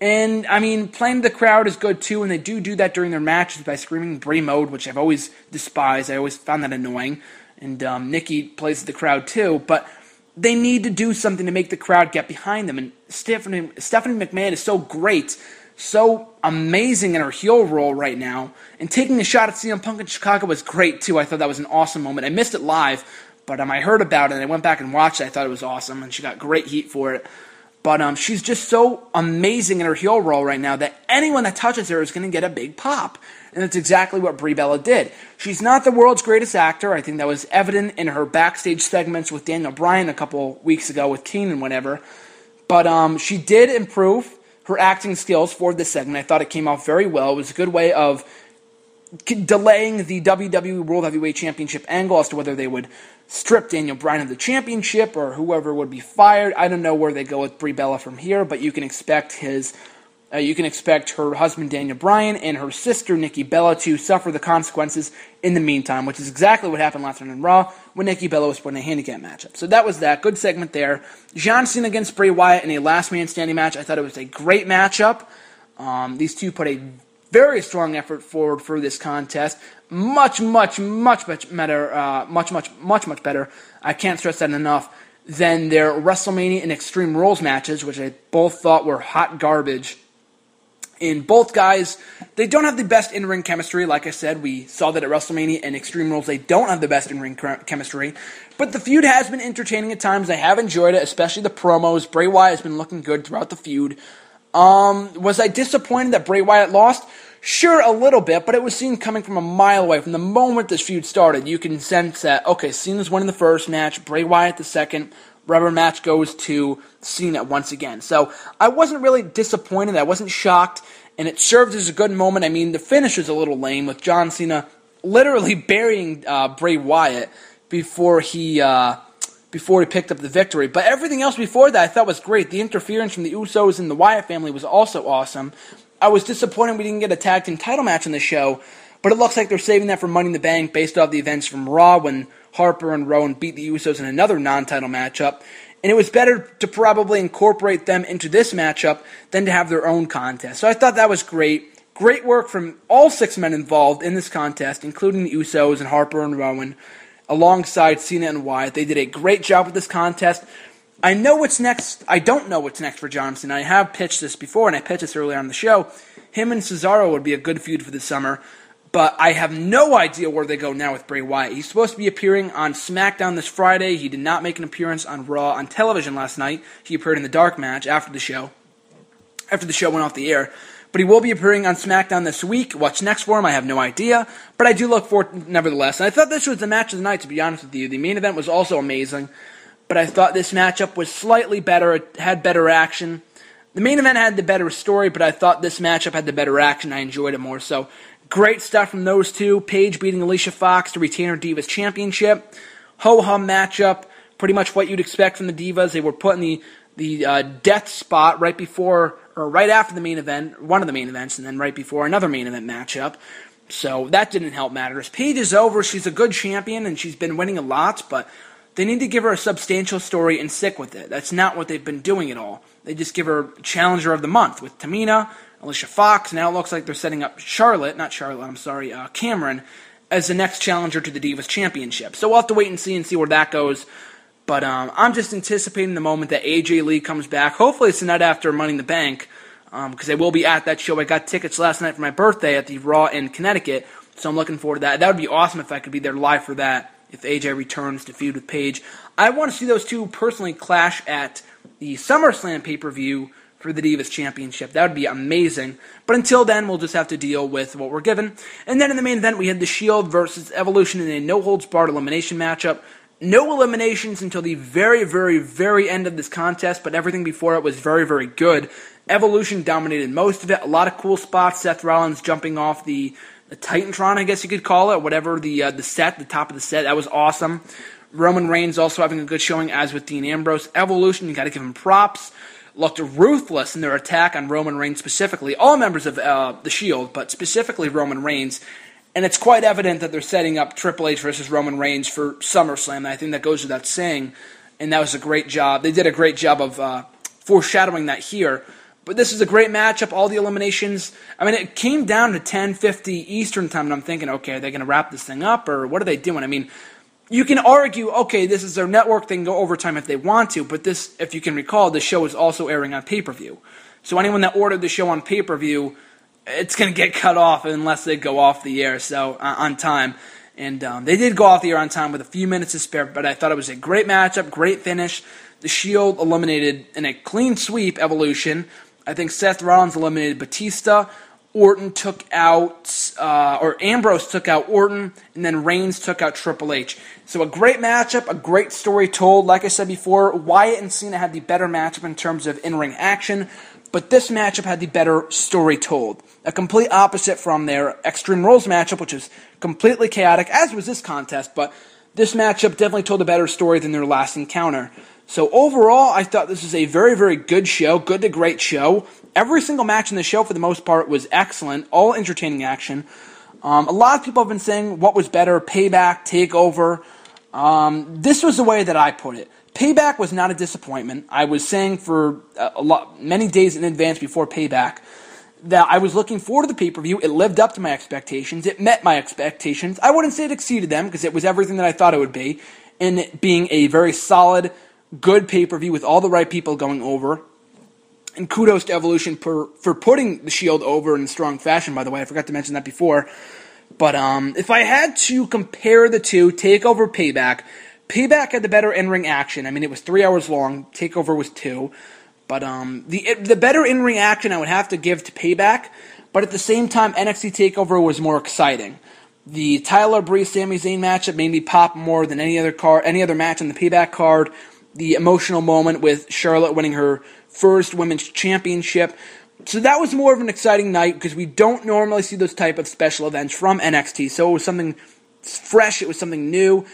And I mean, playing the crowd is good too, and they do do that during their matches by screaming Brie mode, which I've always despised. I always found that annoying. And um, Nikki plays the crowd too, but they need to do something to make the crowd get behind them. And Stephanie, Stephanie McMahon is so great so amazing in her heel role right now. And taking a shot at CM Punk in Chicago was great too. I thought that was an awesome moment. I missed it live, but um, I heard about it and I went back and watched it. I thought it was awesome, and she got great heat for it. But um, she's just so amazing in her heel role right now that anyone that touches her is going to get a big pop. And that's exactly what Brie Bella did. She's not the world's greatest actor. I think that was evident in her backstage segments with Daniel Bryan a couple weeks ago with Keenan and whatever. But um, she did improve her acting skills for this segment. I thought it came off very well. It was a good way of delaying the WWE World Heavyweight Championship angle as to whether they would strip Daniel Bryan of the championship or whoever would be fired. I don't know where they go with Brie Bella from here, but you can expect his uh, you can expect her husband Daniel Bryan and her sister Nikki Bella to suffer the consequences in the meantime, which is exactly what happened last night in Raw when Nikki Bella was put in a handicap matchup. So that was that. Good segment there. John Cena against Bray Wyatt in a last man standing match. I thought it was a great matchup. Um, these two put a very strong effort forward for this contest. Much, much, much, much better. Uh, much, much, much, much better. I can't stress that enough than their WrestleMania and Extreme Rules matches, which I both thought were hot garbage in both guys, they don't have the best in ring chemistry. Like I said, we saw that at WrestleMania and Extreme Rules, they don't have the best in ring chemistry. But the feud has been entertaining at times. I have enjoyed it, especially the promos. Bray Wyatt has been looking good throughout the feud. Um, was I disappointed that Bray Wyatt lost? Sure, a little bit, but it was seen coming from a mile away. From the moment this feud started, you can sense that, okay, Cena's winning the first match, Bray Wyatt the second, rubber match goes to Cena once again. So I wasn't really disappointed. I wasn't shocked, and it served as a good moment. I mean, the finish is a little lame with John Cena literally burying uh, Bray Wyatt before he uh, before he picked up the victory. But everything else before that I thought was great. The interference from the Usos and the Wyatt family was also awesome. I was disappointed we didn't get a tag team title match on the show, but it looks like they're saving that for Money in the Bank based off the events from Raw when Harper and Rowan beat the Usos in another non title matchup. And it was better to probably incorporate them into this matchup than to have their own contest. So I thought that was great. Great work from all six men involved in this contest, including the Usos and Harper and Rowan, alongside Cena and Wyatt. They did a great job with this contest. I know what's next. I don't know what's next for John Cena. I have pitched this before, and I pitched this earlier on the show. Him and Cesaro would be a good feud for the summer, but I have no idea where they go now with Bray Wyatt. He's supposed to be appearing on SmackDown this Friday. He did not make an appearance on Raw on television last night. He appeared in the dark match after the show. After the show went off the air. But he will be appearing on SmackDown this week. What's next for him, I have no idea. But I do look forward nevertheless. And I thought this was the match of the night, to be honest with you. The main event was also amazing but I thought this matchup was slightly better. It had better action. The main event had the better story, but I thought this matchup had the better action. I enjoyed it more. So, great stuff from those two. Paige beating Alicia Fox to retain her Divas Championship. Ho hum matchup. Pretty much what you'd expect from the Divas. They were put in the the uh, death spot right before or right after the main event, one of the main events, and then right before another main event matchup. So that didn't help matters. Paige is over. She's a good champion, and she's been winning a lot, but they need to give her a substantial story and stick with it. That's not what they've been doing at all. They just give her Challenger of the Month with Tamina, Alicia Fox. Now it looks like they're setting up Charlotte, not Charlotte, I'm sorry, uh, Cameron, as the next challenger to the Divas Championship. So we'll have to wait and see and see where that goes. But um, I'm just anticipating the moment that AJ Lee comes back. Hopefully it's the night after Money in the Bank, because um, they will be at that show. I got tickets last night for my birthday at the Raw in Connecticut, so I'm looking forward to that. That would be awesome if I could be there live for that if AJ returns to feud with Paige. I want to see those two personally clash at the SummerSlam pay per view for the Divas Championship. That would be amazing. But until then, we'll just have to deal with what we're given. And then in the main event, we had The Shield versus Evolution in a no holds barred elimination matchup. No eliminations until the very, very, very end of this contest, but everything before it was very, very good. Evolution dominated most of it. A lot of cool spots. Seth Rollins jumping off the the Titantron, I guess you could call it, whatever the uh, the set, the top of the set. That was awesome. Roman Reigns also having a good showing, as with Dean Ambrose. Evolution, you got to give him props. Looked ruthless in their attack on Roman Reigns specifically. All members of uh, the Shield, but specifically Roman Reigns. And it's quite evident that they're setting up Triple H versus Roman Reigns for SummerSlam. I think that goes without saying. And that was a great job. They did a great job of uh, foreshadowing that here. But this is a great matchup. All the eliminations. I mean, it came down to 10:50 Eastern time, and I'm thinking, okay, are they going to wrap this thing up, or what are they doing? I mean, you can argue, okay, this is their network; they can go overtime if they want to. But this, if you can recall, the show is also airing on pay-per-view. So anyone that ordered the show on pay-per-view, it's going to get cut off unless they go off the air. So uh, on time. And um, they did go off the air on time with a few minutes to spare, but I thought it was a great matchup, great finish. The Shield eliminated in a clean sweep Evolution. I think Seth Rollins eliminated Batista. Orton took out, uh, or Ambrose took out Orton, and then Reigns took out Triple H. So a great matchup, a great story told. Like I said before, Wyatt and Cena had the better matchup in terms of in ring action, but this matchup had the better story told. A complete opposite from their Extreme Rules matchup, which was completely chaotic, as was this contest, but this matchup definitely told a better story than their last encounter. So overall, I thought this was a very, very good show, good to great show. Every single match in the show, for the most part, was excellent, all entertaining action. Um, a lot of people have been saying what was better, Payback, Takeover. Um, this was the way that I put it. Payback was not a disappointment. I was saying for a lot, many days in advance before Payback that I was looking forward to the pay per view. It lived up to my expectations. It met my expectations. I wouldn't say it exceeded them because it was everything that I thought it would be, in it being a very solid good pay per view with all the right people going over. And kudos to Evolution for, for putting the Shield over in strong fashion, by the way. I forgot to mention that before. But um, if I had to compare the two, Takeover Payback, Payback had the better in ring action. I mean, it was three hours long, Takeover was two. But um, the, the better in ring action I would have to give to Payback. But at the same time, NXT Takeover was more exciting. The Tyler Breeze Sami Zayn matchup made me pop more than any other card, any other match on the Payback card the emotional moment with Charlotte winning her first women's championship. So that was more of an exciting night because we don't normally see those type of special events from NXT. So it was something fresh, it was something new.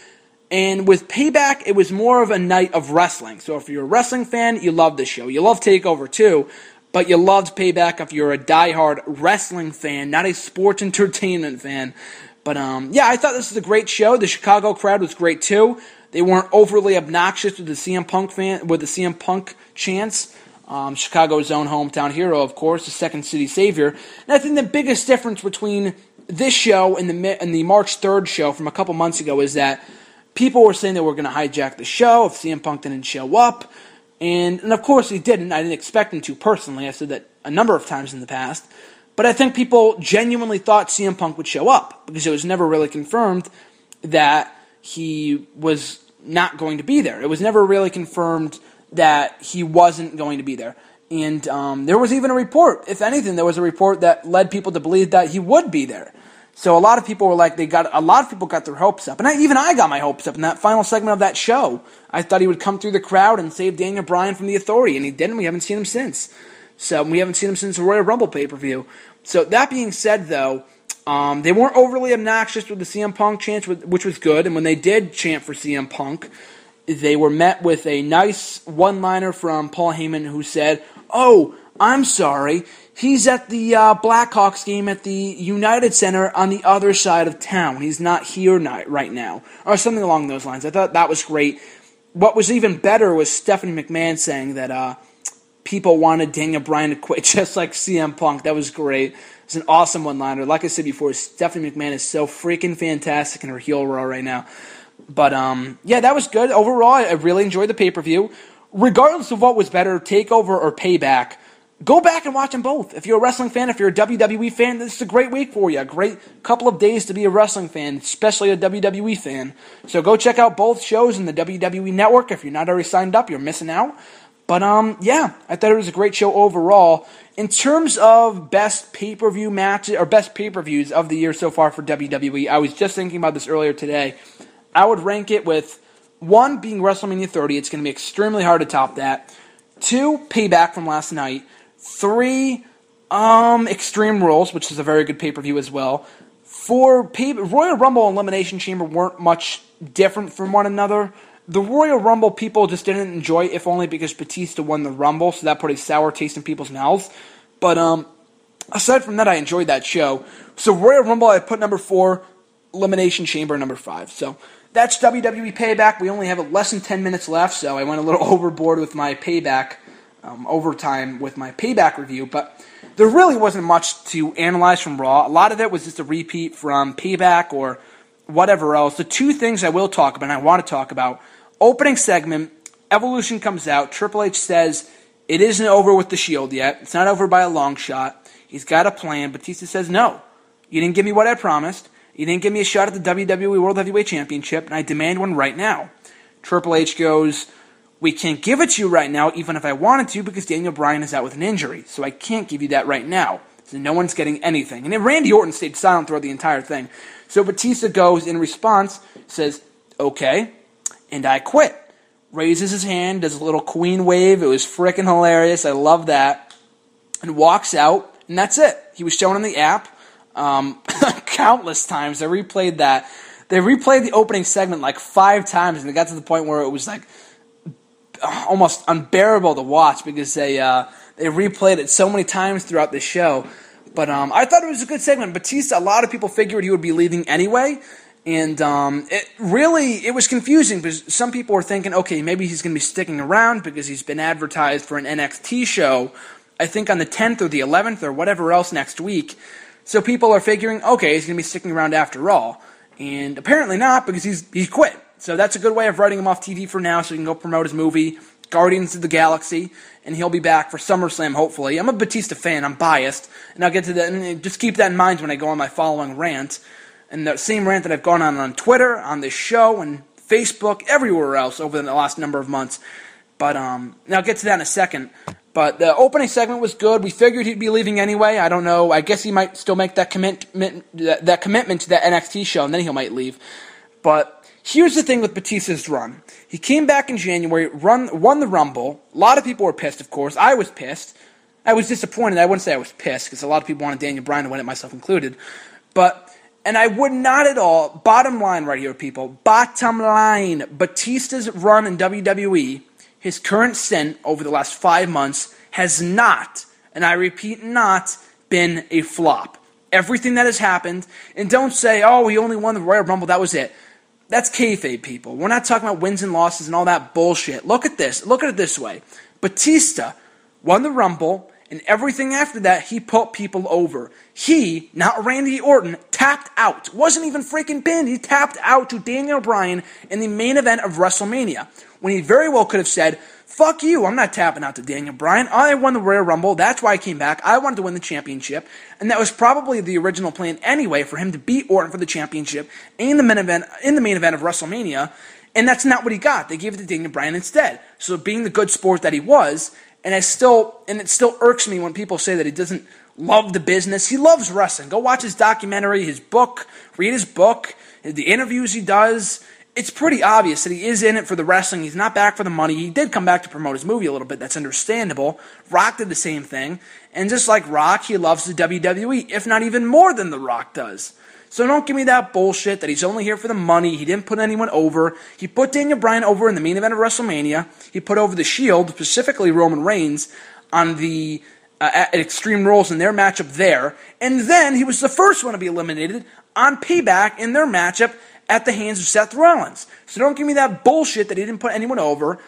And with Payback, it was more of a night of wrestling. So if you're a wrestling fan, you love this show. You love Takeover too, but you loved Payback if you're a diehard wrestling fan, not a sports entertainment fan. But um, yeah, I thought this was a great show. The Chicago crowd was great too. They weren't overly obnoxious with the CM Punk fan with the CM Punk chants. um, Chicago's own hometown hero, of course, the Second City Savior. And I think the biggest difference between this show and the and the March 3rd show from a couple months ago is that people were saying they we're going to hijack the show if CM Punk didn't show up. And, and of course he didn't. I didn't expect him to personally. I said that a number of times in the past. But I think people genuinely thought CM Punk would show up because it was never really confirmed that he was not going to be there. It was never really confirmed that he wasn't going to be there. And um, there was even a report, if anything, there was a report that led people to believe that he would be there. So a lot of people were like, they got a lot of people got their hopes up, and I, even I got my hopes up in that final segment of that show. I thought he would come through the crowd and save Daniel Bryan from the Authority, and he didn't. We haven't seen him since. So we haven't seen him since the Royal Rumble pay per view. So that being said, though, um, they weren't overly obnoxious with the CM Punk chants, which was good. And when they did chant for CM Punk, they were met with a nice one liner from Paul Heyman who said, Oh, I'm sorry. He's at the uh, Blackhawks game at the United Center on the other side of town. He's not here right now. Or something along those lines. I thought that was great. What was even better was Stephanie McMahon saying that uh, people wanted Daniel Bryan to quit just like CM Punk. That was great. It's an awesome one liner. Like I said before, Stephanie McMahon is so freaking fantastic in her heel role right now. But um, yeah, that was good. Overall, I really enjoyed the pay per view. Regardless of what was better, Takeover or Payback, go back and watch them both. If you're a wrestling fan, if you're a WWE fan, this is a great week for you. A great couple of days to be a wrestling fan, especially a WWE fan. So go check out both shows in the WWE network. If you're not already signed up, you're missing out. But um, yeah, I thought it was a great show overall. In terms of best pay per view matches or best pay per views of the year so far for WWE, I was just thinking about this earlier today. I would rank it with one being WrestleMania 30. It's going to be extremely hard to top that. Two, Payback from last night. Three, um, Extreme Rules, which is a very good pay per view as well. Four, pay- Royal Rumble and Elimination Chamber weren't much different from one another. The Royal Rumble people just didn't enjoy, if only because Batista won the Rumble, so that put a sour taste in people's mouths. But um, aside from that, I enjoyed that show. So Royal Rumble, I put number four, Elimination Chamber number five. So that's WWE Payback. We only have less than 10 minutes left, so I went a little overboard with my Payback um, overtime with my Payback review, but there really wasn't much to analyze from Raw. A lot of it was just a repeat from Payback or whatever else. The two things I will talk about and I want to talk about opening segment, Evolution comes out. Triple H says it isn't over with the Shield yet. It's not over by a long shot. He's got a plan. Batista says, no, you didn't give me what I promised. You didn't give me a shot at the WWE World Heavyweight Championship, and I demand one right now. Triple H goes, We can't give it to you right now, even if I wanted to, because Daniel Bryan is out with an injury, so I can't give you that right now. So no one's getting anything. And then Randy Orton stayed silent throughout the entire thing. So Batista goes in response, says, Okay, and I quit. Raises his hand, does a little queen wave. It was freaking hilarious. I love that. And walks out, and that's it. He was shown on the app um, countless times. They replayed that. They replayed the opening segment like five times, and it got to the point where it was like almost unbearable to watch because they uh, they replayed it so many times throughout the show. But um, I thought it was a good segment. Batista, a lot of people figured he would be leaving anyway, and um, it really it was confusing because some people were thinking, okay, maybe he's going to be sticking around because he's been advertised for an NXT show. I think on the 10th or the 11th or whatever else next week. So people are figuring, okay, he's going to be sticking around after all. And apparently not, because he's, he's quit. So that's a good way of writing him off TV for now so he can go promote his movie, Guardians of the Galaxy, and he'll be back for SummerSlam, hopefully. I'm a Batista fan, I'm biased, and I'll get to that, and just keep that in mind when I go on my following rant. And the same rant that I've gone on on Twitter, on this show, and Facebook, everywhere else over the last number of months. But um, now I'll get to that in a second. But the opening segment was good. We figured he'd be leaving anyway. I don't know. I guess he might still make that commitment that commitment to that NXT show, and then he might leave. But here's the thing with Batista's run. He came back in January, run, won the Rumble. A lot of people were pissed, of course. I was pissed. I was disappointed. I wouldn't say I was pissed because a lot of people wanted Daniel Bryan to win it, myself included. But and I would not at all. Bottom line, right here, people. Bottom line. Batista's run in WWE his current stint over the last five months has not, and I repeat, not been a flop. Everything that has happened, and don't say, oh, he only won the Royal Rumble, that was it. That's kayfabe, people. We're not talking about wins and losses and all that bullshit. Look at this. Look at it this way. Batista won the Rumble, and everything after that, he put people over. He, not Randy Orton, tapped out. Wasn't even freaking pinned. He tapped out to Daniel Bryan in the main event of WrestleMania. When he very well could have said, Fuck you, I'm not tapping out to Daniel Bryan. I won the Royal Rumble. That's why I came back. I wanted to win the championship. And that was probably the original plan anyway for him to beat Orton for the championship in the main event, in the main event of WrestleMania. And that's not what he got. They gave it to Daniel Bryan instead. So being the good sport that he was, and I still and it still irks me when people say that he doesn't love the business. He loves wrestling. Go watch his documentary, his book, read his book, the interviews he does it's pretty obvious that he is in it for the wrestling. He's not back for the money. He did come back to promote his movie a little bit. That's understandable. Rock did the same thing. And just like Rock, he loves the WWE, if not even more than The Rock does. So don't give me that bullshit that he's only here for the money. He didn't put anyone over. He put Daniel Bryan over in the main event of WrestleMania. He put over the Shield, specifically Roman Reigns, on the uh, at Extreme Rules in their matchup there. And then he was the first one to be eliminated on Payback in their matchup at the hands of Seth Rollins. So don't give me that bullshit that he didn't put anyone over,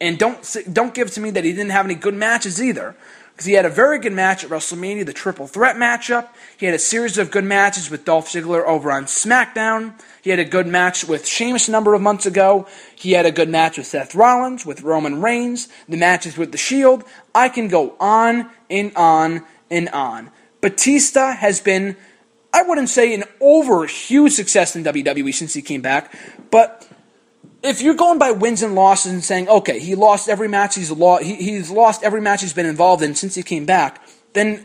and don't don't give to me that he didn't have any good matches either. Because he had a very good match at WrestleMania, the triple threat matchup. He had a series of good matches with Dolph Ziggler over on SmackDown. He had a good match with Sheamus a number of months ago. He had a good match with Seth Rollins, with Roman Reigns, the matches with The Shield. I can go on and on and on. Batista has been I wouldn't say an over huge success in WWE since he came back, but if you're going by wins and losses and saying, okay, he lost every match he's lost, he, he's lost every match he's been involved in since he came back, then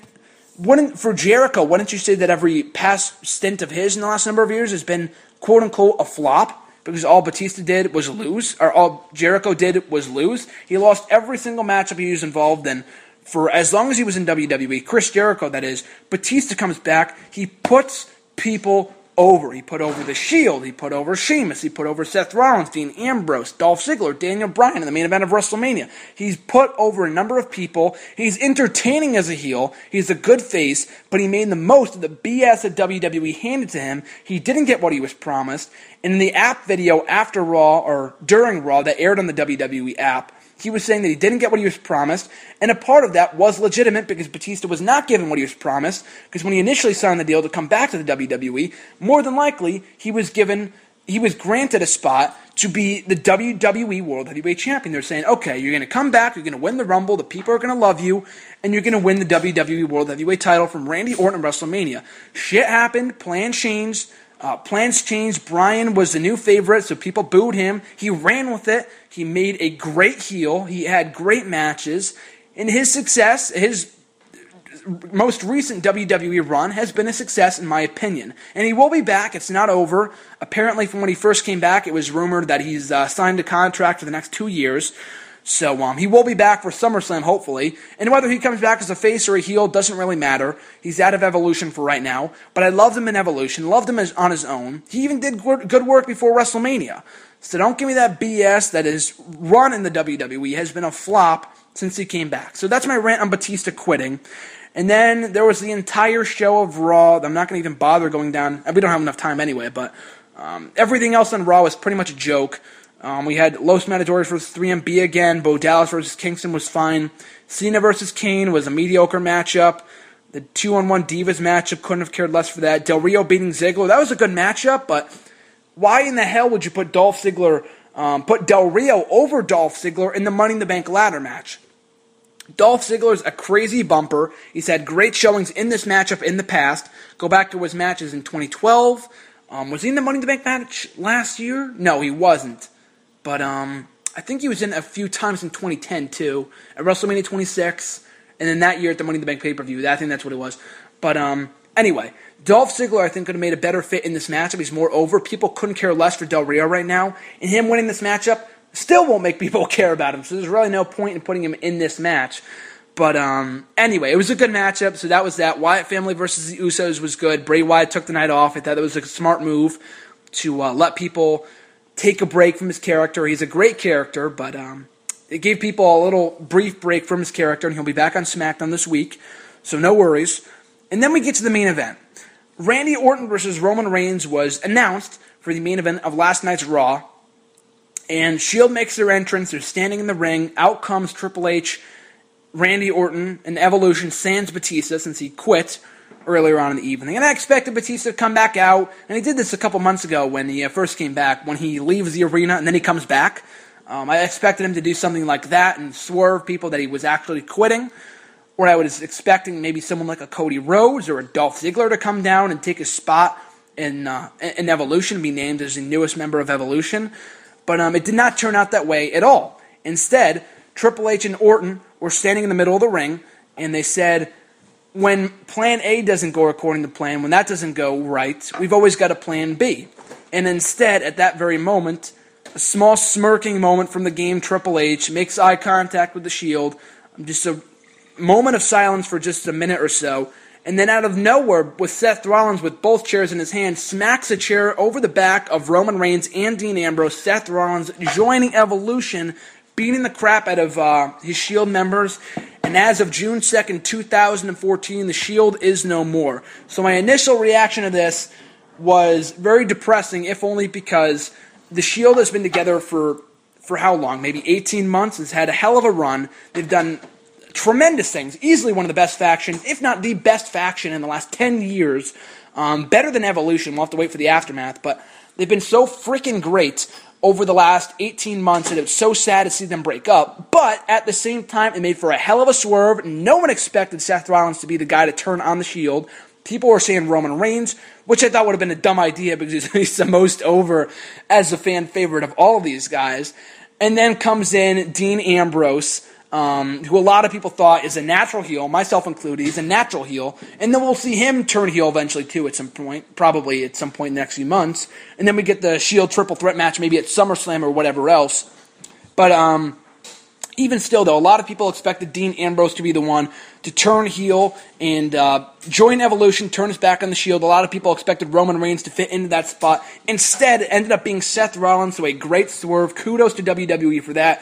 wouldn't for Jericho, wouldn't you say that every past stint of his in the last number of years has been quote unquote a flop? Because all Batista did was lose, or all Jericho did was lose. He lost every single matchup he was involved in for as long as he was in WWE, Chris Jericho, that is, Batista comes back, he puts people over. He put over The Shield, he put over Sheamus, he put over Seth Rollins, Dean Ambrose, Dolph Ziggler, Daniel Bryan in the main event of WrestleMania. He's put over a number of people. He's entertaining as a heel. He's a good face, but he made the most of the BS that WWE handed to him. He didn't get what he was promised. And in the app video after Raw, or during Raw, that aired on the WWE app, he was saying that he didn't get what he was promised, and a part of that was legitimate because Batista was not given what he was promised. Because when he initially signed the deal to come back to the WWE, more than likely he was given, he was granted a spot to be the WWE World Heavyweight Champion. They're saying, okay, you're going to come back, you're going to win the Rumble, the people are going to love you, and you're going to win the WWE World Heavyweight title from Randy Orton at WrestleMania. Shit happened, plan changed. Uh, plans changed. Bryan was the new favorite, so people booed him. He ran with it. He made a great heel. He had great matches. And his success, his most recent WWE run has been a success in my opinion. And he will be back. It's not over. Apparently, from when he first came back, it was rumored that he's uh, signed a contract for the next two years. So um, he will be back for SummerSlam, hopefully. And whether he comes back as a face or a heel doesn't really matter. He's out of Evolution for right now. But I loved him in Evolution, loved him as, on his own. He even did good work before WrestleMania. So don't give me that BS that his run in the WWE has been a flop since he came back. So that's my rant on Batista quitting. And then there was the entire show of Raw. I'm not going to even bother going down. We don't have enough time anyway, but um, everything else on Raw was pretty much a joke. Um, we had Los Matadores versus 3MB again. Bo Dallas versus Kingston was fine. Cena versus Kane was a mediocre matchup. The 2 on 1 Divas matchup couldn't have cared less for that. Del Rio beating Ziggler, that was a good matchup, but why in the hell would you put Dolph Ziggler, um, put Del Rio over Dolph Ziggler in the Money in the Bank ladder match? Dolph Ziggler's a crazy bumper. He's had great showings in this matchup in the past. Go back to his matches in 2012. Um, was he in the Money in the Bank match last year? No, he wasn't. But um, I think he was in a few times in 2010 too, at WrestleMania 26, and then that year at the Money in the Bank pay per view. I think that's what it was. But um, anyway, Dolph Ziggler I think could have made a better fit in this matchup. He's more over. People couldn't care less for Del Rio right now, and him winning this matchup still won't make people care about him. So there's really no point in putting him in this match. But um, anyway, it was a good matchup. So that was that. Wyatt family versus the Usos was good. Bray Wyatt took the night off. I thought it was a smart move to uh, let people take a break from his character. He's a great character, but um, it gave people a little brief break from his character, and he'll be back on SmackDown this week, so no worries. And then we get to the main event. Randy Orton versus Roman Reigns was announced for the main event of last night's Raw, and Shield makes their entrance. They're standing in the ring. Out comes Triple H Randy Orton and Evolution sans Batista since he quit earlier on in the evening. And I expected Batista to come back out, and he did this a couple months ago when he uh, first came back, when he leaves the arena and then he comes back. Um, I expected him to do something like that and swerve people that he was actually quitting. Or I was expecting maybe someone like a Cody Rhodes or a Dolph Ziggler to come down and take his spot in, uh, in Evolution, and be named as the newest member of Evolution. But um, it did not turn out that way at all. Instead, Triple H and Orton were standing in the middle of the ring, and they said, when plan A doesn't go according to plan, when that doesn't go right, we've always got a plan B. And instead, at that very moment, a small smirking moment from the game Triple H makes eye contact with the Shield, just a moment of silence for just a minute or so, and then out of nowhere, with Seth Rollins with both chairs in his hand, smacks a chair over the back of Roman Reigns and Dean Ambrose. Seth Rollins joining Evolution, beating the crap out of uh, his Shield members. And as of June 2nd, 2014, the Shield is no more. So my initial reaction to this was very depressing, if only because the Shield has been together for for how long? Maybe 18 months. It's had a hell of a run. They've done tremendous things. Easily one of the best factions, if not the best faction in the last 10 years. Um, better than Evolution. We'll have to wait for the aftermath. But they've been so freaking great over the last 18 months, and it's so sad to see them break up. But at the same time, it made for a hell of a swerve. No one expected Seth Rollins to be the guy to turn on the Shield. People were saying Roman Reigns, which I thought would have been a dumb idea because he's the most over as a fan favorite of all of these guys. And then comes in Dean Ambrose, um, who a lot of people thought is a natural heel, myself included. He's a natural heel, and then we'll see him turn heel eventually too at some point, probably at some point in the next few months. And then we get the Shield triple threat match, maybe at SummerSlam or whatever else. But um, even still, though, a lot of people expected Dean Ambrose to be the one to turn heel and uh, join Evolution, turn his back on the Shield. A lot of people expected Roman Reigns to fit into that spot. Instead, it ended up being Seth Rollins, so a great swerve. Kudos to WWE for that.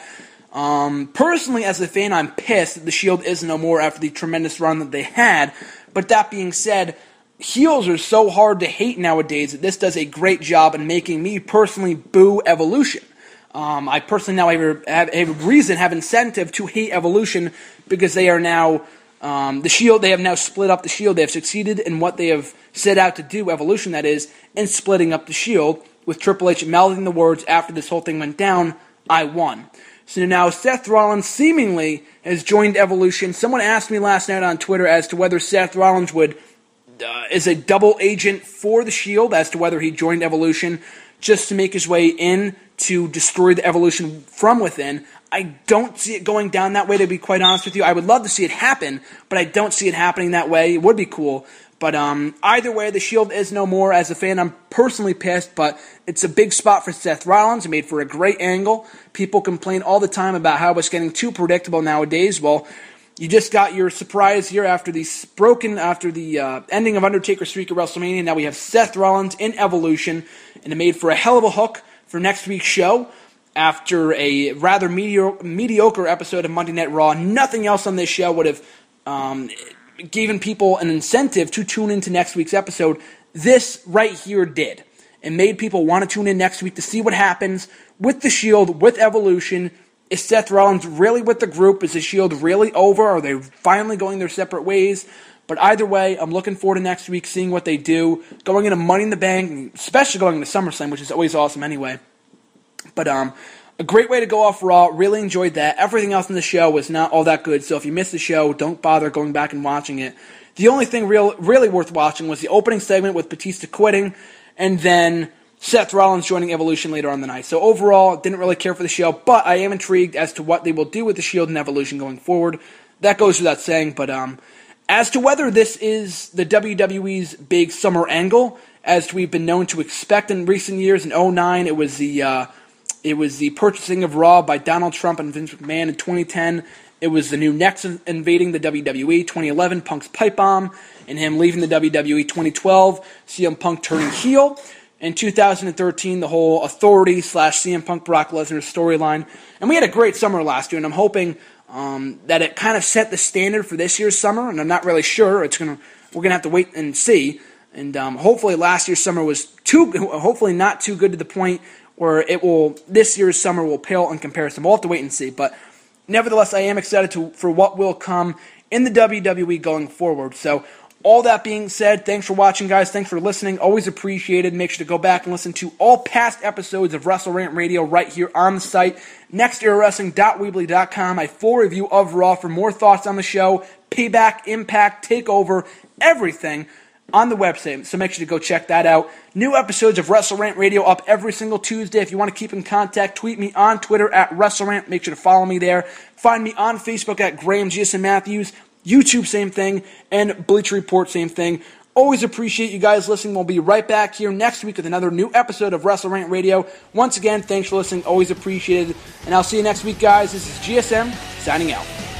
Um, personally, as a fan, I'm pissed that the Shield is no more after the tremendous run that they had. But that being said, heels are so hard to hate nowadays that this does a great job in making me personally boo Evolution. Um, I personally now have, have, have a reason, have incentive to hate Evolution because they are now um, the Shield. They have now split up the Shield. They have succeeded in what they have set out to do, Evolution that is, in splitting up the Shield. With Triple H mouthing the words after this whole thing went down, "I won." So now Seth Rollins seemingly has joined Evolution. Someone asked me last night on Twitter as to whether Seth Rollins would uh, is a double agent for the Shield, as to whether he joined Evolution just to make his way in to destroy the Evolution from within. I don't see it going down that way, to be quite honest with you. I would love to see it happen, but I don't see it happening that way. It would be cool. But um, either way, the Shield is no more. As a fan, I'm personally pissed, but it's a big spot for Seth Rollins. It made for a great angle. People complain all the time about how it's getting too predictable nowadays. Well, you just got your surprise here after the broken after the uh, ending of Undertaker's streak at WrestleMania. Now we have Seth Rollins in Evolution, and it made for a hell of a hook for next week's show. After a rather mediocre, mediocre episode of Monday Night Raw, nothing else on this show would have um, given people an incentive to tune into next week's episode, this right here did. And made people want to tune in next week to see what happens with the Shield, with Evolution. Is Seth Rollins really with the group? Is the Shield really over? Are they finally going their separate ways? But either way, I'm looking forward to next week, seeing what they do. Going into Money in the Bank, especially going into SummerSlam, which is always awesome anyway. But um, a great way to go off Raw. Really enjoyed that. Everything else in the show was not all that good. So if you missed the show, don't bother going back and watching it. The only thing real, really worth watching was the opening segment with Batista quitting, and then Seth Rollins joining Evolution later on the night. So overall, didn't really care for the show, but I am intrigued as to what they will do with the Shield and Evolution going forward. That goes without saying, but um, as to whether this is the WWE's big summer angle, as we've been known to expect in recent years, in 09, it was the uh, it was the purchasing of Raw by Donald Trump and Vince McMahon in 2010. It was the new Nexus invading the WWE 2011, Punk's pipe bomb, and him leaving the WWE 2012, CM Punk turning heel. In 2013, the whole authority slash CM Punk Brock Lesnar storyline. And we had a great summer last year, and I'm hoping um, that it kind of set the standard for this year's summer, and I'm not really sure. It's gonna we're gonna have to wait and see. And um, hopefully, last year's summer was too, hopefully not too good to the point where it will this year's summer will pale in comparison. We'll have to wait and see. But nevertheless, I am excited to, for what will come in the WWE going forward. So, all that being said, thanks for watching, guys. Thanks for listening. Always appreciated. Make sure to go back and listen to all past episodes of Wrestle Rant Radio right here on the site. NextEraWrestling.weebly.com. My full review of Raw for more thoughts on the show, payback, impact, takeover, everything on the website. So make sure to go check that out. New episodes of Wrestle Rant Radio up every single Tuesday. If you want to keep in contact, tweet me on Twitter at WrestleRant. Make sure to follow me there. Find me on Facebook at Graham Jason Matthews. YouTube, same thing. And Bleacher Report, same thing. Always appreciate you guys listening. We'll be right back here next week with another new episode of Wrestle Rant Radio. Once again, thanks for listening. Always appreciated. And I'll see you next week, guys. This is GSM signing out.